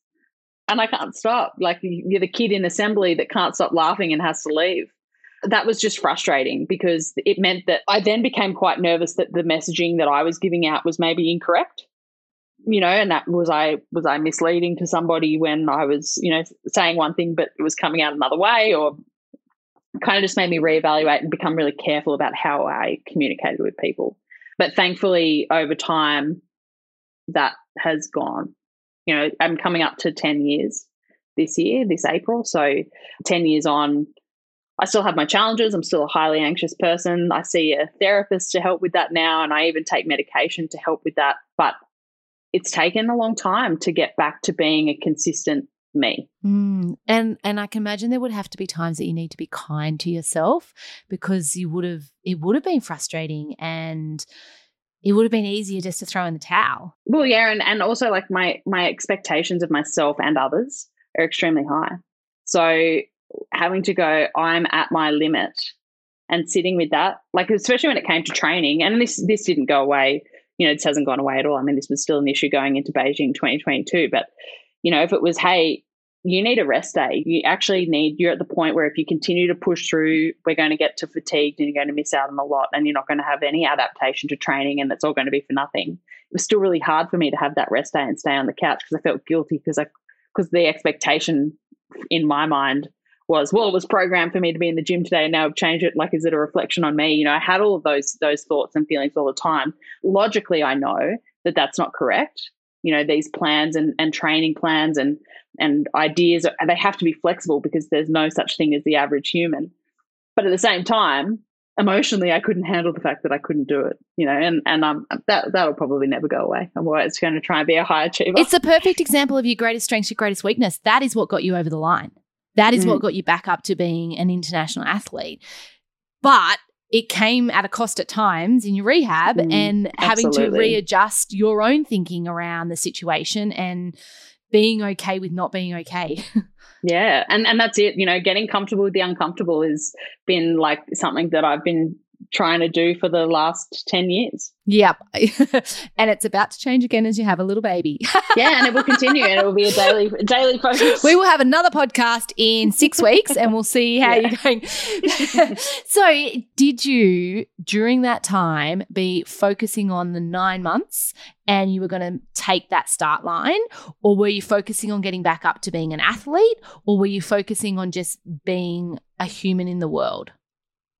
And I can't stop. Like you're the kid in assembly that can't stop laughing and has to leave. That was just frustrating because it meant that I then became quite nervous that the messaging that I was giving out was maybe incorrect you know, and that was I was I misleading to somebody when I was, you know, saying one thing but it was coming out another way, or kind of just made me reevaluate and become really careful about how I communicated with people. But thankfully, over time, that has gone. You know, I'm coming up to ten years this year, this April. So, ten years on, I still have my challenges. I'm still a highly anxious person. I see a therapist to help with that now, and I even take medication to help with that. But it's taken a long time to get back to being a consistent me.
Mm, and and I can imagine there would have to be times that you need to be kind to yourself because you would have it would have been frustrating and it would have been easier just to throw in the towel.
Well, yeah, and, and also like my my expectations of myself and others are extremely high. So having to go, I'm at my limit and sitting with that, like especially when it came to training, and this this didn't go away you know, this hasn't gone away at all. I mean, this was still an issue going into Beijing 2022. But, you know, if it was, hey, you need a rest day, you actually need, you're at the point where if you continue to push through, we're going to get to fatigued and you're going to miss out on a lot and you're not going to have any adaptation to training and it's all going to be for nothing. It was still really hard for me to have that rest day and stay on the couch because I felt guilty because I, because the expectation in my mind was well it was programmed for me to be in the gym today and now I've changed it like is it a reflection on me you know I had all of those those thoughts and feelings all the time logically I know that that's not correct you know these plans and, and training plans and and ideas they have to be flexible because there's no such thing as the average human but at the same time emotionally I couldn't handle the fact that I couldn't do it, you know, and and um that that'll probably never go away. I'm always going to try and be a high achiever.
It's a perfect example of your greatest strength, your greatest weakness. That is what got you over the line. That is mm. what got you back up to being an international athlete. But it came at a cost at times in your rehab mm, and having absolutely. to readjust your own thinking around the situation and being okay with not being okay.
yeah, and and that's it, you know, getting comfortable with the uncomfortable has been like something that I've been trying to do for the last 10 years.
Yep. and it's about to change again as you have a little baby.
yeah, and it will continue and it will be a daily daily focus.
We will have another podcast in 6 weeks and we'll see how yeah. you're going. so, did you during that time be focusing on the 9 months and you were going to take that start line or were you focusing on getting back up to being an athlete or were you focusing on just being a human in the world?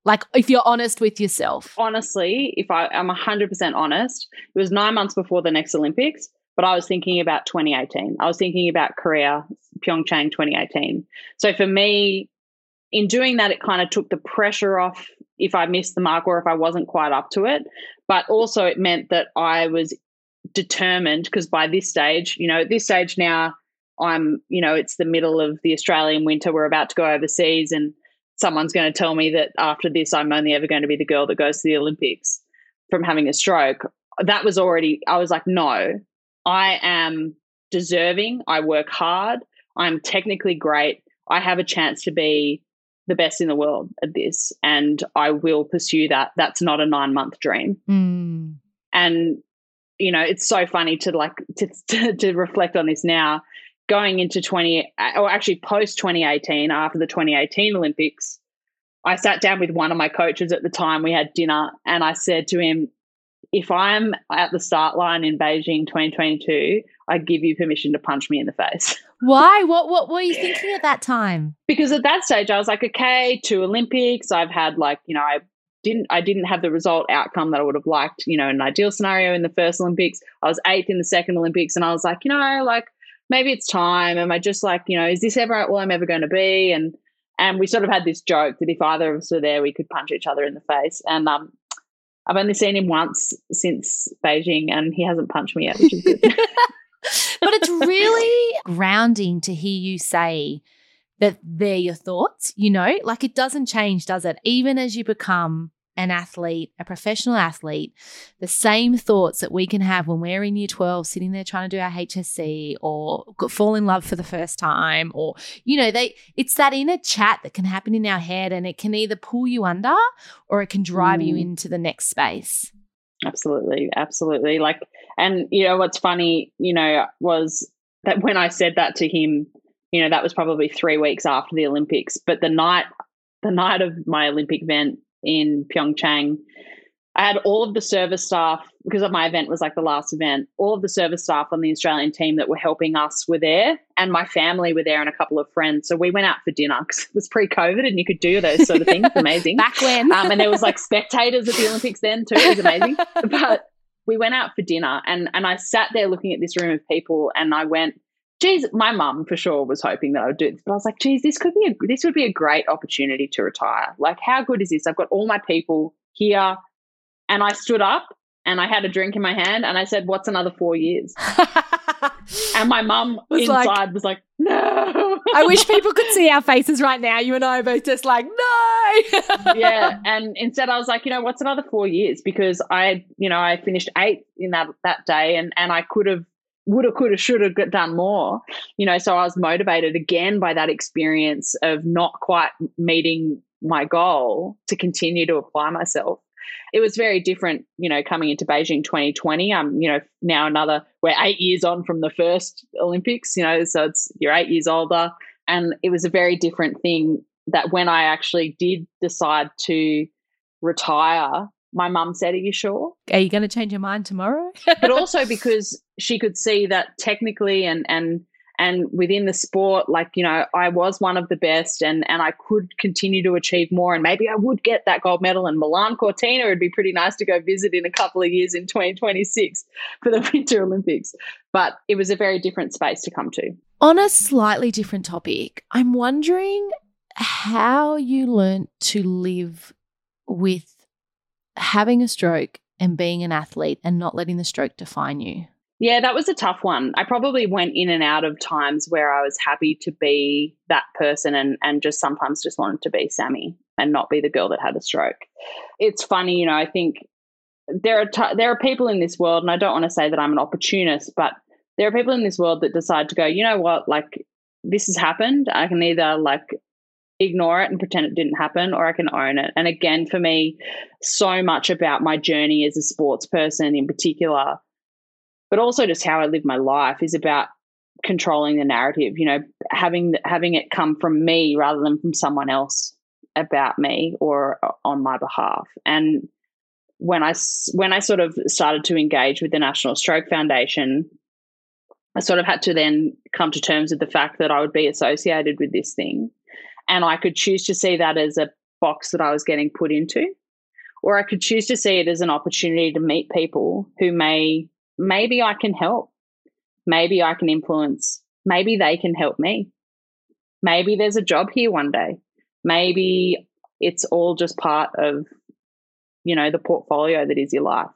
Like, if you're honest with yourself.
Honestly, if I, I'm 100% honest, it was nine months before the next Olympics, but I was thinking about 2018. I was thinking about Korea, Pyeongchang 2018. So for me, in doing that, it kind of took the pressure off if I missed the mark or if I wasn't quite up to it. But also, it meant that I was determined because by this stage, you know, at this stage now, I'm, you know, it's the middle of the Australian winter. We're about to go overseas and someone's going to tell me that after this, I'm only ever going to be the girl that goes to the Olympics from having a stroke. That was already, I was like, no, I am deserving. I work hard. I'm technically great. I have a chance to be the best in the world at this, and I will pursue that. That's not a nine month dream.
Mm.
And you know, it's so funny to like to, to, to reflect on this now going into 20 or actually post 2018 after the 2018 olympics i sat down with one of my coaches at the time we had dinner and i said to him if I'm at the start line in Beijing 2022, I give you permission to punch me in the face.
Why? What what were you thinking at that time?
Because at that stage I was like, okay, two Olympics. I've had like, you know, I didn't I didn't have the result outcome that I would have liked, you know, in an ideal scenario in the first Olympics. I was eighth in the second Olympics and I was like, you know, like maybe it's time. Am I just like, you know, is this ever all I'm ever going to be? And and we sort of had this joke that if either of us were there, we could punch each other in the face. And um, I've only seen him once since Beijing, and he hasn't punched me yet, which is good.
but it's really grounding to hear you say that they're your thoughts, you know, like it doesn't change, does it? Even as you become an athlete, a professional athlete, the same thoughts that we can have when we're in year 12 sitting there trying to do our HSC or fall in love for the first time or you know they it's that inner chat that can happen in our head and it can either pull you under or it can drive mm. you into the next space.
Absolutely, absolutely. Like and you know what's funny, you know, was that when I said that to him, you know, that was probably 3 weeks after the Olympics, but the night the night of my Olympic event in Pyeongchang. I had all of the service staff because of my event was like the last event. All of the service staff on the Australian team that were helping us were there, and my family were there, and a couple of friends. So we went out for dinner because it was pre-COVID, and you could do those sort of things. Amazing
back when.
Um, and there was like spectators at the Olympics then too. It was amazing. but we went out for dinner, and and I sat there looking at this room of people, and I went, geez, my mum for sure was hoping that I would do this, but I was like, geez, this could be a this would be a great opportunity to retire. Like, how good is this? I've got all my people here, and I stood up and I had a drink in my hand and I said, "What's another four years?" and my mum inside like, was like, "No."
I wish people could see our faces right now. You and I are both just like, "No."
yeah, and instead I was like, you know, what's another four years? Because I, you know, I finished eighth in that that day, and and I could have woulda, coulda, shoulda done more. You know, so I was motivated again by that experience of not quite meeting my goal to continue to apply myself. It was very different, you know, coming into Beijing 2020. I'm, you know, now another, we're eight years on from the first Olympics, you know, so it's, you're eight years older. And it was a very different thing that when I actually did decide to retire, my mum said, Are you sure?
Are you going to change your mind tomorrow?
but also because she could see that technically and, and, and within the sport, like, you know, I was one of the best and, and I could continue to achieve more. And maybe I would get that gold medal in Milan Cortina. It'd be pretty nice to go visit in a couple of years in 2026 for the Winter Olympics. But it was a very different space to come to.
On a slightly different topic, I'm wondering how you learned to live with having a stroke and being an athlete and not letting the stroke define you?
Yeah, that was a tough one. I probably went in and out of times where I was happy to be that person and, and just sometimes just wanted to be Sami and not be the girl that had a stroke. It's funny, you know, I think there are t- there are people in this world and I don't want to say that I'm an opportunist, but there are people in this world that decide to go, you know what, like this has happened. I can either like ignore it and pretend it didn't happen or I can own it. And again, for me, so much about my journey as a sports person in particular, but also just how I live my life is about controlling the narrative, you know, having having it come from me rather than from someone else about me or uh, on my behalf. And when I when I sort of started to engage with the National Stroke Foundation, I sort of had to then come to terms with the fact that I would be associated with this thing and I could choose to see that as a box that I was getting put into, or I could choose to see it as an opportunity to meet people who may, maybe I can help. Maybe I can influence. Maybe they can help me. Maybe there's a job here one day. Maybe it's all just part of, you know, the portfolio that is your life.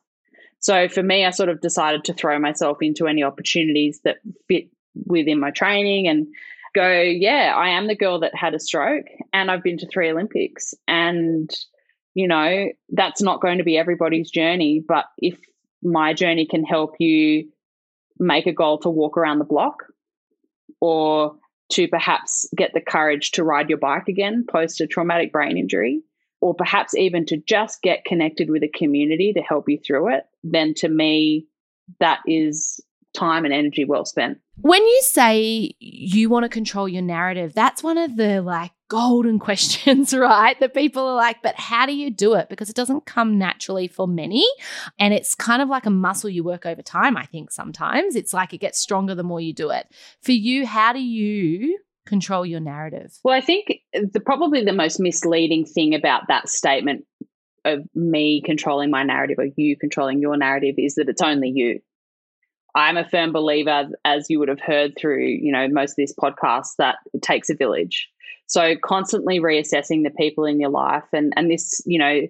So for me, I sort of decided to throw myself into any opportunities that fit within my training and go, yeah, I am the girl that had a stroke and I've been to three Olympics. And, you know, that's not going to be everybody's journey. But if my journey can help you make a goal to walk around the block or to perhaps get the courage to ride your bike again post a traumatic brain injury, or perhaps even to just get connected with a community to help you through it, then to me, that is time and energy well spent.
When you say you want to control your narrative, that's one of the like golden questions, right? That people are like, but how do you do it? Because it doesn't come naturally for many. And it's kind of like a muscle you work over time, I think sometimes. It's like it gets stronger the more you do it. For you, how do you control your narrative?
Well, I think the probably the most misleading thing about that statement of me controlling my narrative or you controlling your narrative is that it's only you. I'm a firm believer, as you would have heard through, you know, most of this podcast, that it takes a village. So constantly reassessing the people in your life, and and this, you know,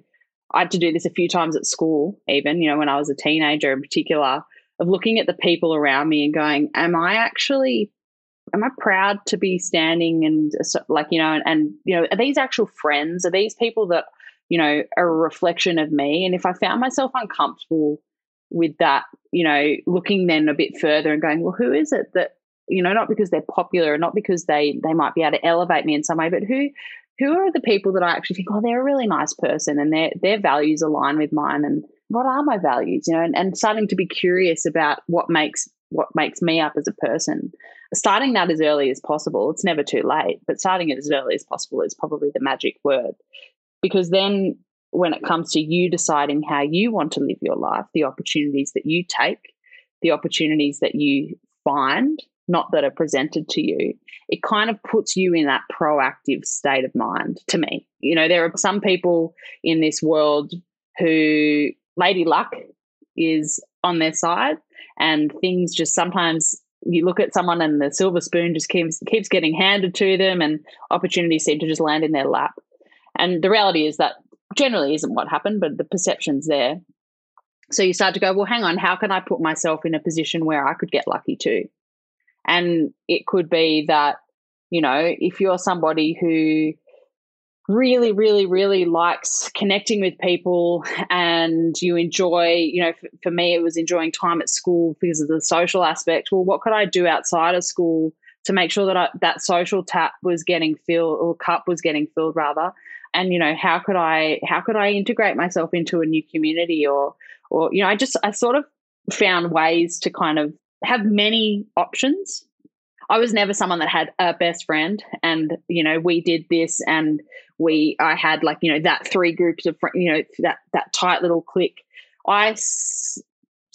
I had to do this a few times at school, even, you know, when I was a teenager in particular, of looking at the people around me and going, am I actually, am I proud to be standing and like, you know, and, and you know, are these actual friends? Are these people that, you know, are a reflection of me? And if I found myself uncomfortable with that, you know, looking then a bit further and going, well, who is it that, you know, not because they're popular, and not because they they might be able to elevate me in some way, but who who are the people that I actually think, oh, they're a really nice person and their their values align with mine and what are my values, you know, and, and starting to be curious about what makes what makes me up as a person. Starting that as early as possible. It's never too late, but starting it as early as possible is probably the magic word. Because then when it comes to you deciding how you want to live your life, the opportunities that you take, the opportunities that you find, not that are presented to you, it kind of puts you in that proactive state of mind to me. You know, there are some people in this world who Lady Luck is on their side and things just sometimes you look at someone and the silver spoon just keeps keeps getting handed to them and opportunities seem to just land in their lap. And the reality is that generally isn't what happened, but the perception's there. So you start to go, well, hang on, how can I put myself in a position where I could get lucky too? And it could be that, you know, if you're somebody who really, really, really likes connecting with people and you enjoy, you know, for, for me, it was enjoying time at school because of the social aspect. Well, what could I do outside of school to make sure that I, that social tap was getting filled or cup was getting filled rather? And you know how could i how could i integrate myself into a new community or or you know i just i sort of found ways to kind of have many options. I was never someone that had a best friend and you know we did this and we i had like you know that three groups of friends you know that that tight little clique. I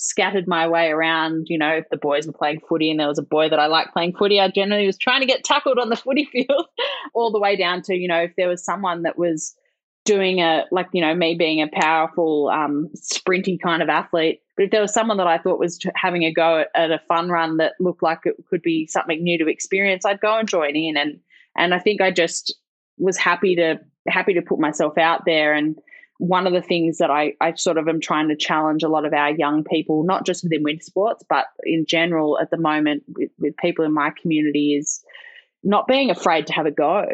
scattered my way around. You know, if the boys were playing footy and there was a boy that I liked playing footy, I generally was trying to get tackled on the footy field, all the way down to, you know, if there was someone that was doing a, like, you know, me being a powerful, um, sprinty kind of athlete. But if there was someone that I thought was having a go at, at a fun run that looked like it could be something new to experience, I'd go and join in. And, and I think I just was happy to, happy to put myself out there and, one of the things that I, I sort of am trying to challenge a lot of our young people, not just within winter sports, but in general at the moment with, with people in my community is not being afraid to have a go.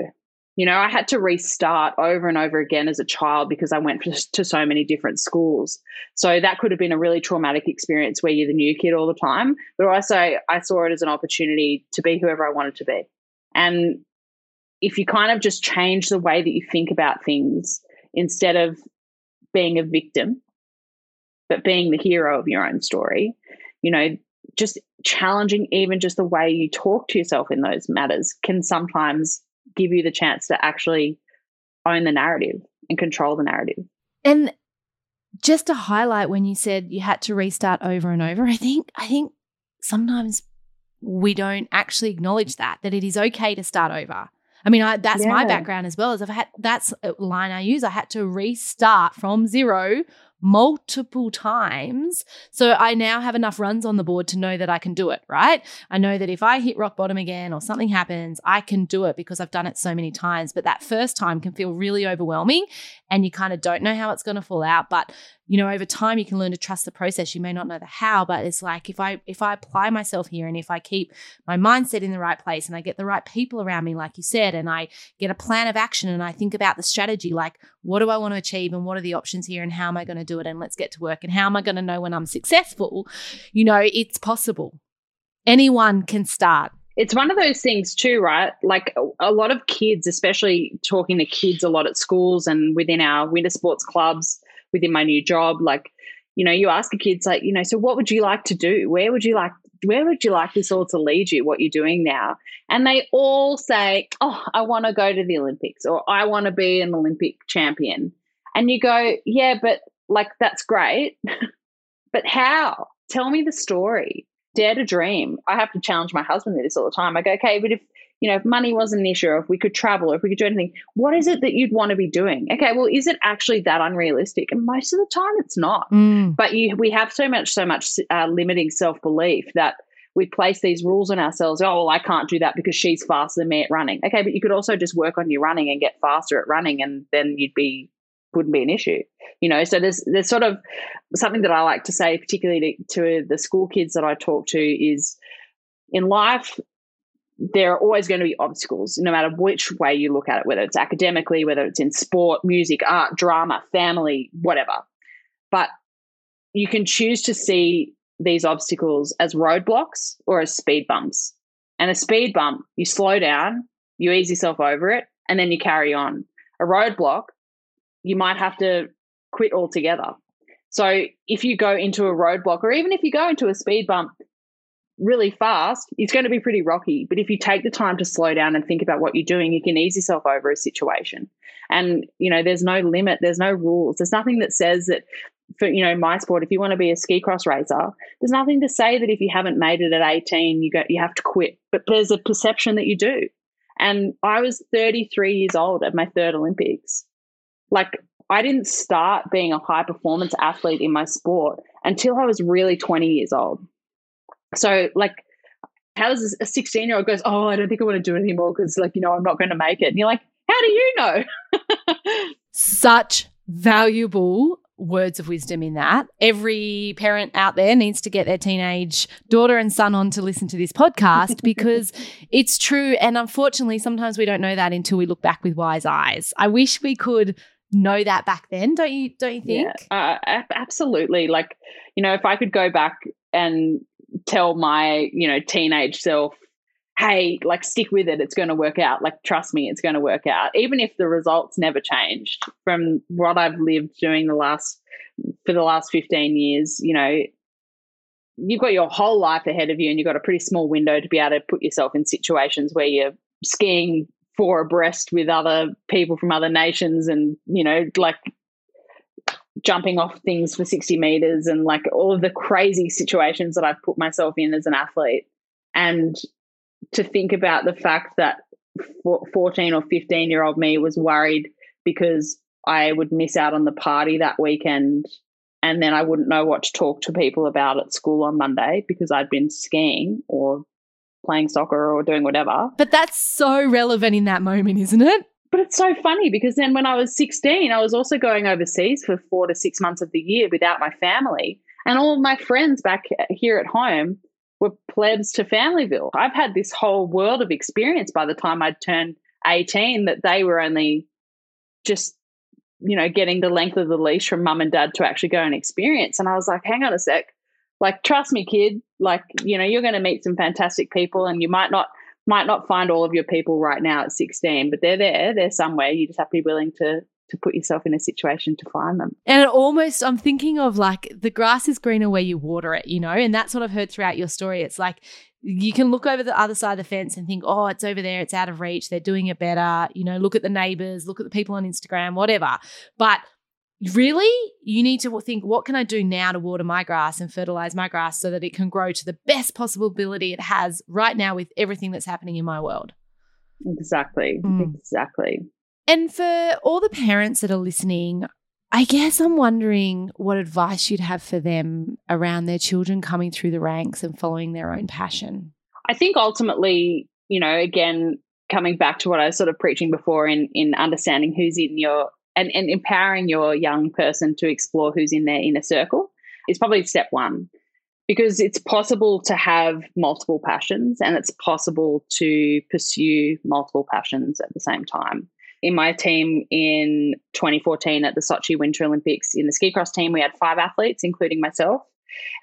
You know, I had to restart over and over again as a child because I went to so many different schools. So that could have been a really traumatic experience where you're the new kid all the time. But also, I saw it as an opportunity to be whoever I wanted to be. And if you kind of just change the way that you think about things, instead of being a victim, but being the hero of your own story, you know, just challenging even just the way you talk to yourself in those matters can sometimes give you the chance to actually own the narrative and control the narrative.
And just to highlight when you said you had to restart over and over, I think I think sometimes we don't actually acknowledge that that it is okay to start over. I mean, I, that's yeah. my background as well. As I've had that's a line I use. I had to restart from zero multiple times. So I now have enough runs on the board to know that I can do it, right? I know that if I hit rock bottom again or something happens, I can do it because I've done it so many times. But that first time can feel really overwhelming and you kind of don't know how it's going to fall out. But you know over time you can learn to trust the process you may not know the how but it's like if i if i apply myself here and if i keep my mindset in the right place and i get the right people around me like you said and i get a plan of action and i think about the strategy like what do i want to achieve and what are the options here and how am i going to do it and let's get to work and how am i going to know when i'm successful you know it's possible anyone can start
it's one of those things too, right? Like a lot of kids, especially talking to kids a lot at schools and within our winter sports clubs, within my new job like you know you ask the kids like you know so what would you like to do where would you like where would you like this all to lead you? What you're doing now? And they all say, "Oh, I want to go to the Olympics," or "I want to be an Olympic champion." And you go, "Yeah, but like that's great, but how? Tell me the story. Dare to dream." I have to challenge my husband with this all the time. I go, "Okay, but if you know, if money wasn't an issue, or if we could travel, or if we could do anything, what is it that you'd want to be doing? Okay, well, is it actually that unrealistic? And most of the time, it's not.
Mm.
But you, we have so much, so much uh, limiting self belief that we place these rules on ourselves. Oh, well, I can't do that because she's faster than me at running. Okay, but you could also just work on your running and get faster at running, and then you'd be wouldn't be an issue. You know, so there's there's sort of something that I like to say, particularly to, to the school kids that I talk to, is in life there are always going to be obstacles, no matter which way you look at it, whether it's academically, whether it's in sport, music, art, drama, family, whatever. But you can choose to see these obstacles as roadblocks or as speed bumps. And a speed bump, you slow down, you ease yourself over it, and then you carry on. A roadblock, you might have to quit altogether. So if you go into a roadblock, or even if you go into a speed bump, really fast, it's going to be pretty rocky. But if you take the time to slow down and think about what you're doing, you can ease yourself over a situation. And, you know, there's no limit, there's no rules. There's nothing that says that for, you know, my sport, if you want to be a ski cross racer, there's nothing to say that if you haven't made it at 18, you go you have to quit. But there's a perception that you do. And I was 33 years old at my third Olympics. Like I didn't start being a high performance athlete in my sport until I was really 20 years old. So, like, how does a 16 year old goes, Oh, I don't think I want to do it anymore because, like, you know, I'm not going to make it. And you're like, How do you know?
Such valuable words of wisdom in that. Every parent out there needs to get their teenage daughter and son on to listen to this podcast because it's true. And unfortunately, sometimes we don't know that until we look back with wise eyes. I wish we could know that back then don't you don't you think?
Yeah, uh, absolutely. Like you know if i could go back and tell my you know teenage self hey like stick with it it's going to work out. Like trust me it's going to work out even if the results never changed from what i've lived during the last for the last 15 years you know you've got your whole life ahead of you and you've got a pretty small window to be able to put yourself in situations where you're skiing four abreast with other people from other nations and you know like jumping off things for 60 meters and like all of the crazy situations that I've put myself in as an athlete. And to think about the fact that 14 or 15 year old me was worried because I would miss out on the party that weekend and then I wouldn't know what to talk to people about at school on Monday because I'd been skiing or playing soccer or doing whatever.
But that's so relevant in that moment, isn't it?
But it's so funny because then when I was 16, I was also going overseas for four to six months of the year without my family. And all my friends back here at home were plebs to Familyville. I've had this whole world of experience by the time I'd turned 18 that they were only just, you know, getting the length of the leash from mum and dad to actually go and experience. And I was like, hang on a sec. Like, trust me, kid. Like, you know, you're going to meet some fantastic people and you might not might not find all of your people right now at 16, but they're there, they're somewhere. You just have to be willing to to put yourself in a situation to find them.
And it almost, I'm thinking of like the grass is greener where you water it, you know, and that's what I've heard throughout your story. It's like you can look over the other side of the fence and think, oh, it's over there, it's out of reach, they're doing it better, you know, look at the neighbors, look at the people on Instagram, whatever. But really? You need to think what can i do now to water my grass and fertilize my grass so that it can grow to the best possible ability it has right now with everything that's happening in my world?
Exactly. Mm. exactly.
And for all the parents that are listening i guess i'm wondering what advice you'd have for them around their children coming through the ranks and following their own passion.
I think ultimately you know again coming back to what i was sort of preaching before in in understanding who's in your and, and empowering your young person to explore who's in their inner circle is probably step one because it's possible to have multiple passions and it's possible to pursue multiple passions at the same time. In my team in 2014 at the Sochi Winter Olympics in the ski cross team, we had five athletes, including myself.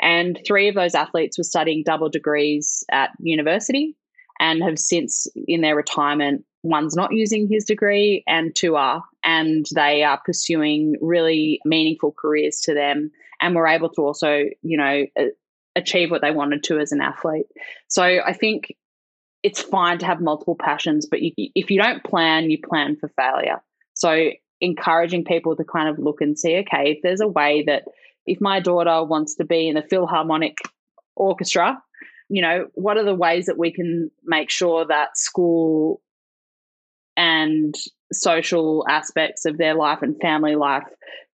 And three of those athletes were studying double degrees at university and have since, in their retirement, one's not using his degree and two are and they are pursuing really meaningful careers to them and we're able to also you know achieve what they wanted to as an athlete. So I think it's fine to have multiple passions, but you, if you don't plan, you plan for failure. So encouraging people to kind of look and see, okay, if there's a way that if my daughter wants to be in the Philharmonic Orchestra, you know, what are the ways that we can make sure that school and social aspects of their life and family life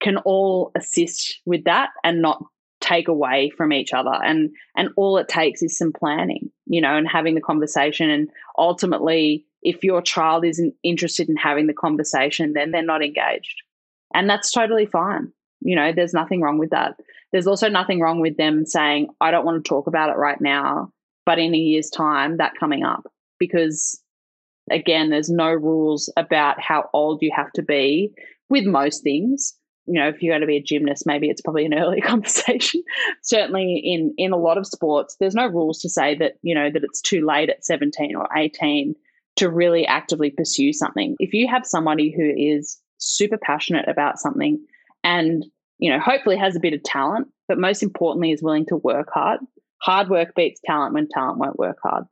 can all assist with that and not take away from each other. And and all it takes is some planning you know and having the conversation. And ultimately if your child isn't interested in having the conversation then they're not engaged. And that's totally fine. You know there's nothing wrong with that. There's also nothing wrong with them saying i don't want to talk about it right now but in a year's time that coming up because again there's no rules about how old you have to be with most things you know, if you're going to be a gymnast, maybe it's probably an earlier conversation. Certainly, in in a lot of sports, there's no rules to say that you know that it's too late at 17 or 18 to really actively pursue something. If you have somebody who is super passionate about something and you know hopefully has a bit of talent, but most importantly is willing to work hard. Hard work beats talent when talent won't work hard.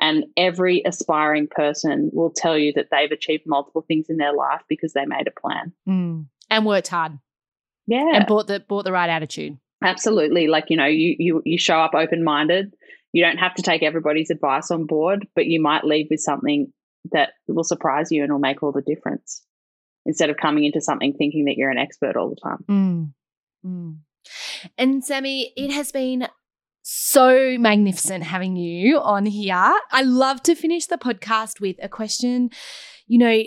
And every aspiring person will tell you that they've achieved multiple things in their life because they made a plan.
Mm and worked hard.
Yeah.
And bought the bought the right attitude.
Absolutely. Like, you know, you you you show up open minded. You don't have to take everybody's advice on board, but you might leave with something that will surprise you and will make all the difference instead of coming into something thinking that you're an expert all the time.
Mm. Mm. And Sami, it has been so magnificent having you on here. I love to finish the podcast with a question. You know,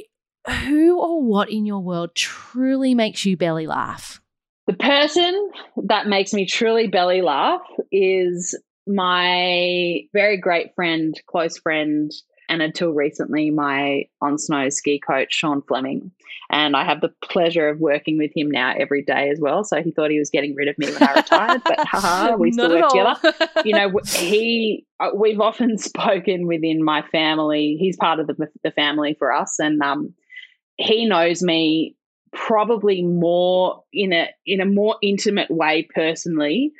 who or what in your world truly makes you belly laugh?
The person that makes me truly belly laugh is my very great friend, close friend, and until recently, my on snow ski coach, Sean Fleming. And I have the pleasure of working with him now every day as well. So he thought he was getting rid of me when I retired, but haha, we still work together. You know, he, uh, we've often spoken within my family. He's part of the, the family for us. And, um, he knows me probably more in a in a more intimate way personally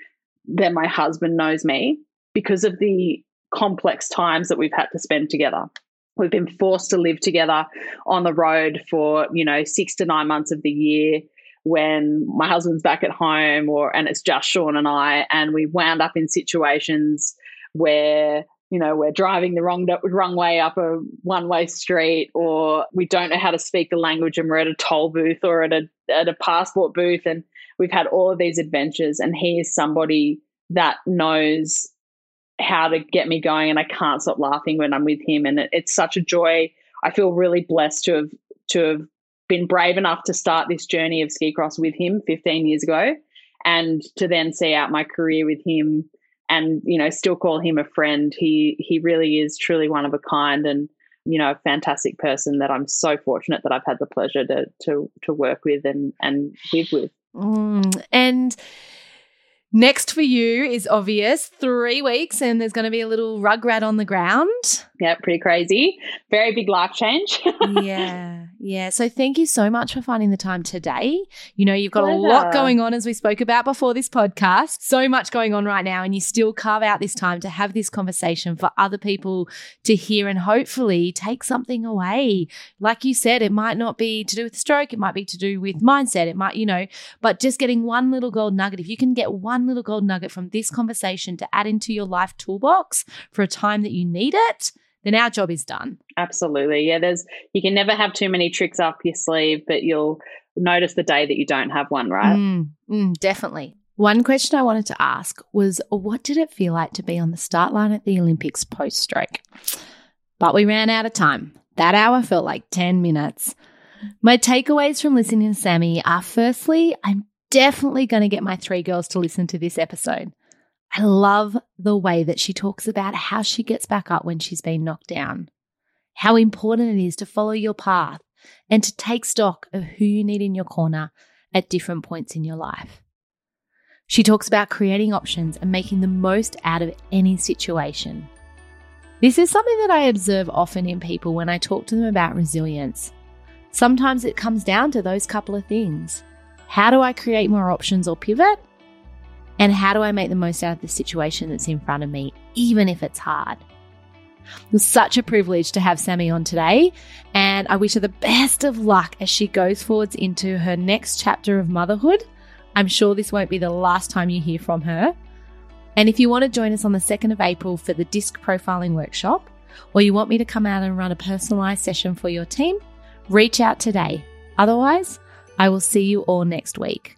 than my husband knows me because of the complex times that we've had to spend together. We've been forced to live together on the road for, you know, 6 to 9 months of the year when my husband's back at home or and it's just Sean and I and we wound up in situations where you know we're driving the wrong wrong way up a one way street or we don't know how to speak the language and we're at a toll booth or at a at a passport booth and we've had all of these adventures and he is somebody that knows how to get me going and I can't stop laughing when I'm with him and it, it's such a joy. I feel really blessed to have to have been brave enough to start this journey of ski cross with him 15 years ago and to then see out my career with him and you know still call him a friend. He he really is truly one of a kind and you know a fantastic person that i'm so fortunate that i've had the pleasure to to to work with and and live with.
Mm, and Next for you is obvious three weeks, and there's going to be a little rugrat on the ground.
Yeah, pretty crazy. Very big life change.
yeah, yeah. So thank you so much for finding the time today. You know, you've got Pleasure. a lot going on, as we spoke about before this podcast. So much going on right now, and you still carve out this time to have this conversation for other people to hear and hopefully take something away. Like you said, it might not be to do with stroke, it might be to do with mindset, it might, you know, but just getting one little gold nugget. If you can get one little gold nugget from this conversation to add into your life toolbox for a time that you need it, then our job is done.
Absolutely. Yeah, there's you can never have too many tricks up your sleeve, but you'll notice the day that you don't have one, right?
Mm, mm, definitely. One question I wanted to ask was what did it feel like to be on the start line at the Olympics post stroke? But we ran out of time. That hour felt like 10 minutes. My takeaways from listening to Sami are firstly, I'm definitely going to get my three girls to listen to this episode. I love the way that she talks about how she gets back up when she's been knocked down, how important it is to follow your path and to take stock of who you need in your corner at different points in your life. She talks about creating options and making the most out of any situation. This is something that I observe often in people when I talk to them about resilience. Sometimes it comes down to those couple of things. How do I create more options or pivot? And how do I make the most out of the situation that's in front of me, even if it's hard? It was such a privilege to have Sami on today, and I wish her the best of luck as she goes forwards into her next chapter of motherhood. I'm sure this won't be the last time you hear from her. And if you want to join us on the 2nd of April for the disc profiling workshop, or you want me to come out and run a personalized session for your team, reach out today. Otherwise, I will see you all next week.